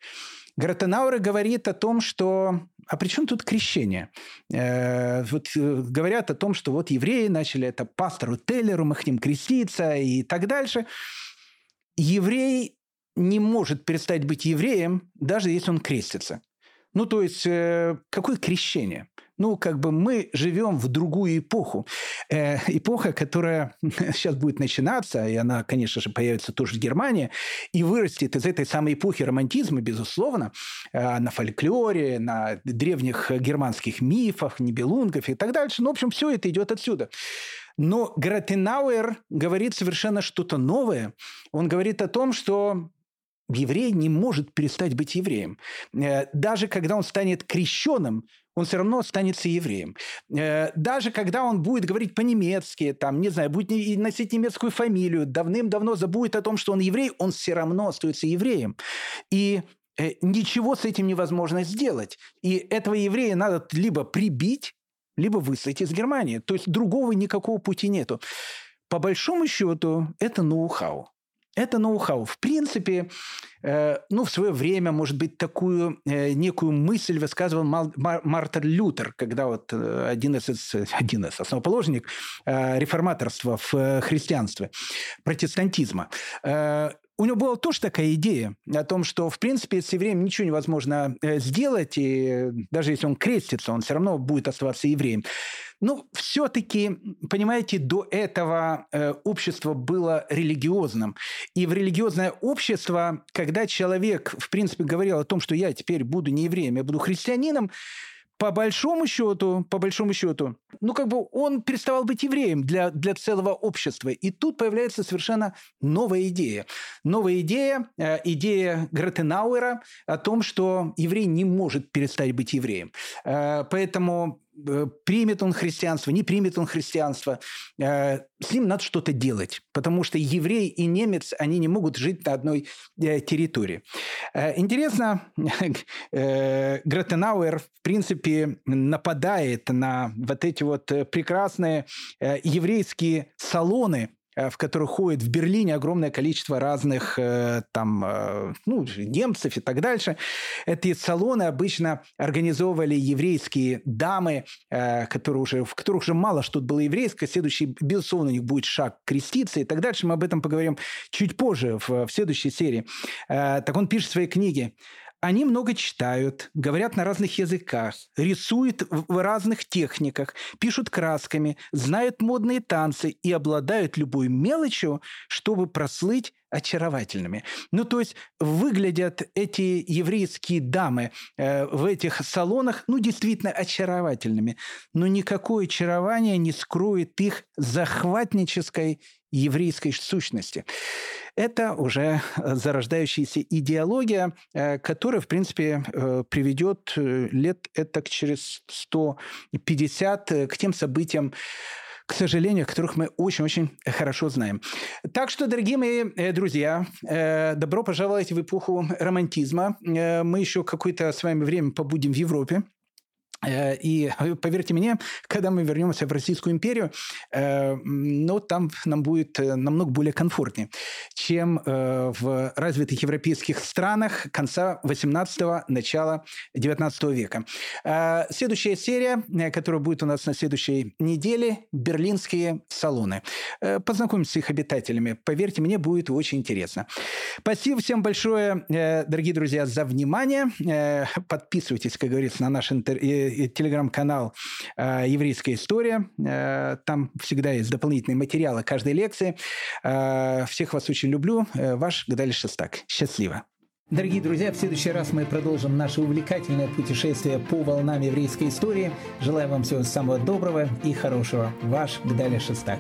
Гратенауэр говорит о том, что... А при чем тут крещение? Э, вот э, говорят о том, что вот евреи начали это пастору Теллеру, мы хотим креститься и так дальше. Еврей не может перестать быть евреем, даже если он крестится. Ну, то есть, э, какое крещение? Ну, как бы мы живем в другую эпоху. Э, эпоха, которая (laughs) сейчас будет начинаться, и она, конечно же, появится тоже в Германии, и вырастет из этой самой эпохи романтизма, безусловно, э, на фольклоре, на древних германских мифах, небелунгов и так дальше. Ну, в общем, все это идет отсюда. Но Гратенауэр говорит совершенно что-то новое. Он говорит о том, что еврей не может перестать быть евреем. Э, даже когда он станет крещенным, он все равно останется евреем. Э, даже когда он будет говорить по-немецки, там, не знаю, будет носить немецкую фамилию, давным-давно забудет о том, что он еврей, он все равно остается евреем. И э, ничего с этим невозможно сделать. И этого еврея надо либо прибить, либо выслать из Германии. То есть другого никакого пути нету. По большому счету, это ноу-хау. Это ноу-хау. В принципе, э, ну, в свое время, может быть, такую э, некую мысль высказывал Мал, Мар, Мартин Лютер, когда вот э, один из, один из основоположник э, реформаторства в э, христианстве, протестантизма. Э, у него была тоже такая идея о том, что, в принципе, с евреем ничего невозможно сделать, и даже если он крестится, он все равно будет оставаться евреем. Ну, все-таки, понимаете, до этого э, общество было религиозным. И в религиозное общество, когда человек, в принципе, говорил о том, что я теперь буду не евреем, я буду христианином, по большому счету, по большому счету, ну, как бы он переставал быть евреем для, для целого общества. И тут появляется совершенно новая идея. Новая идея, э, идея Гратенауэра о том, что еврей не может перестать быть евреем. Э, поэтому примет он христианство, не примет он христианство, э, с ним надо что-то делать, потому что еврей и немец, они не могут жить на одной э, территории. Интересно, (laughs) Гратенауэр, в принципе, нападает на вот эти вот прекрасные еврейские салоны, Э, в которых ходит в Берлине огромное количество разных э, там, э, ну, немцев и так дальше. Эти салоны обычно организовывали еврейские дамы, которые уже, в которых уже мало что было еврейское. Следующий, безусловно, у них будет шаг креститься и так дальше. Мы об этом поговорим чуть позже в, в следующей серии. Так он пишет в своей книге. Они много читают, говорят на разных языках, рисуют в разных техниках, пишут красками, знают модные танцы и обладают любой мелочью, чтобы прослыть очаровательными. Ну, то есть выглядят эти еврейские дамы э, в этих салонах, ну, действительно очаровательными, но никакое очарование не скроет их захватнической еврейской сущности. Это уже зарождающаяся идеология, э, которая, в принципе, э, приведет лет это через 150 к тем событиям, к сожалению, которых мы очень-очень хорошо знаем. Так что, дорогие мои э, друзья, э, добро пожаловать в эпоху романтизма. Э, мы еще какое-то с вами время побудем в Европе. Э, и поверьте мне, когда мы вернемся в Российскую империю, э, ну, там нам будет э, намного более комфортнее, чем в развитых европейских странах конца 18-го, начала 19 века. Следующая серия, которая будет у нас на следующей неделе, берлинские салоны. Познакомимся с их обитателями. Поверьте мне, будет очень интересно. Спасибо всем большое, дорогие друзья, за внимание. Подписывайтесь, как говорится, на наш интервью телеграм-канал э, «Еврейская история». Э, там всегда есть дополнительные материалы каждой лекции. Э, всех вас очень люблю. Ваш Гадаль Шестак. Счастливо. Дорогие друзья, в следующий раз мы продолжим наше увлекательное путешествие по волнам еврейской истории. Желаю вам всего самого доброго и хорошего. Ваш Гдаля Шестак.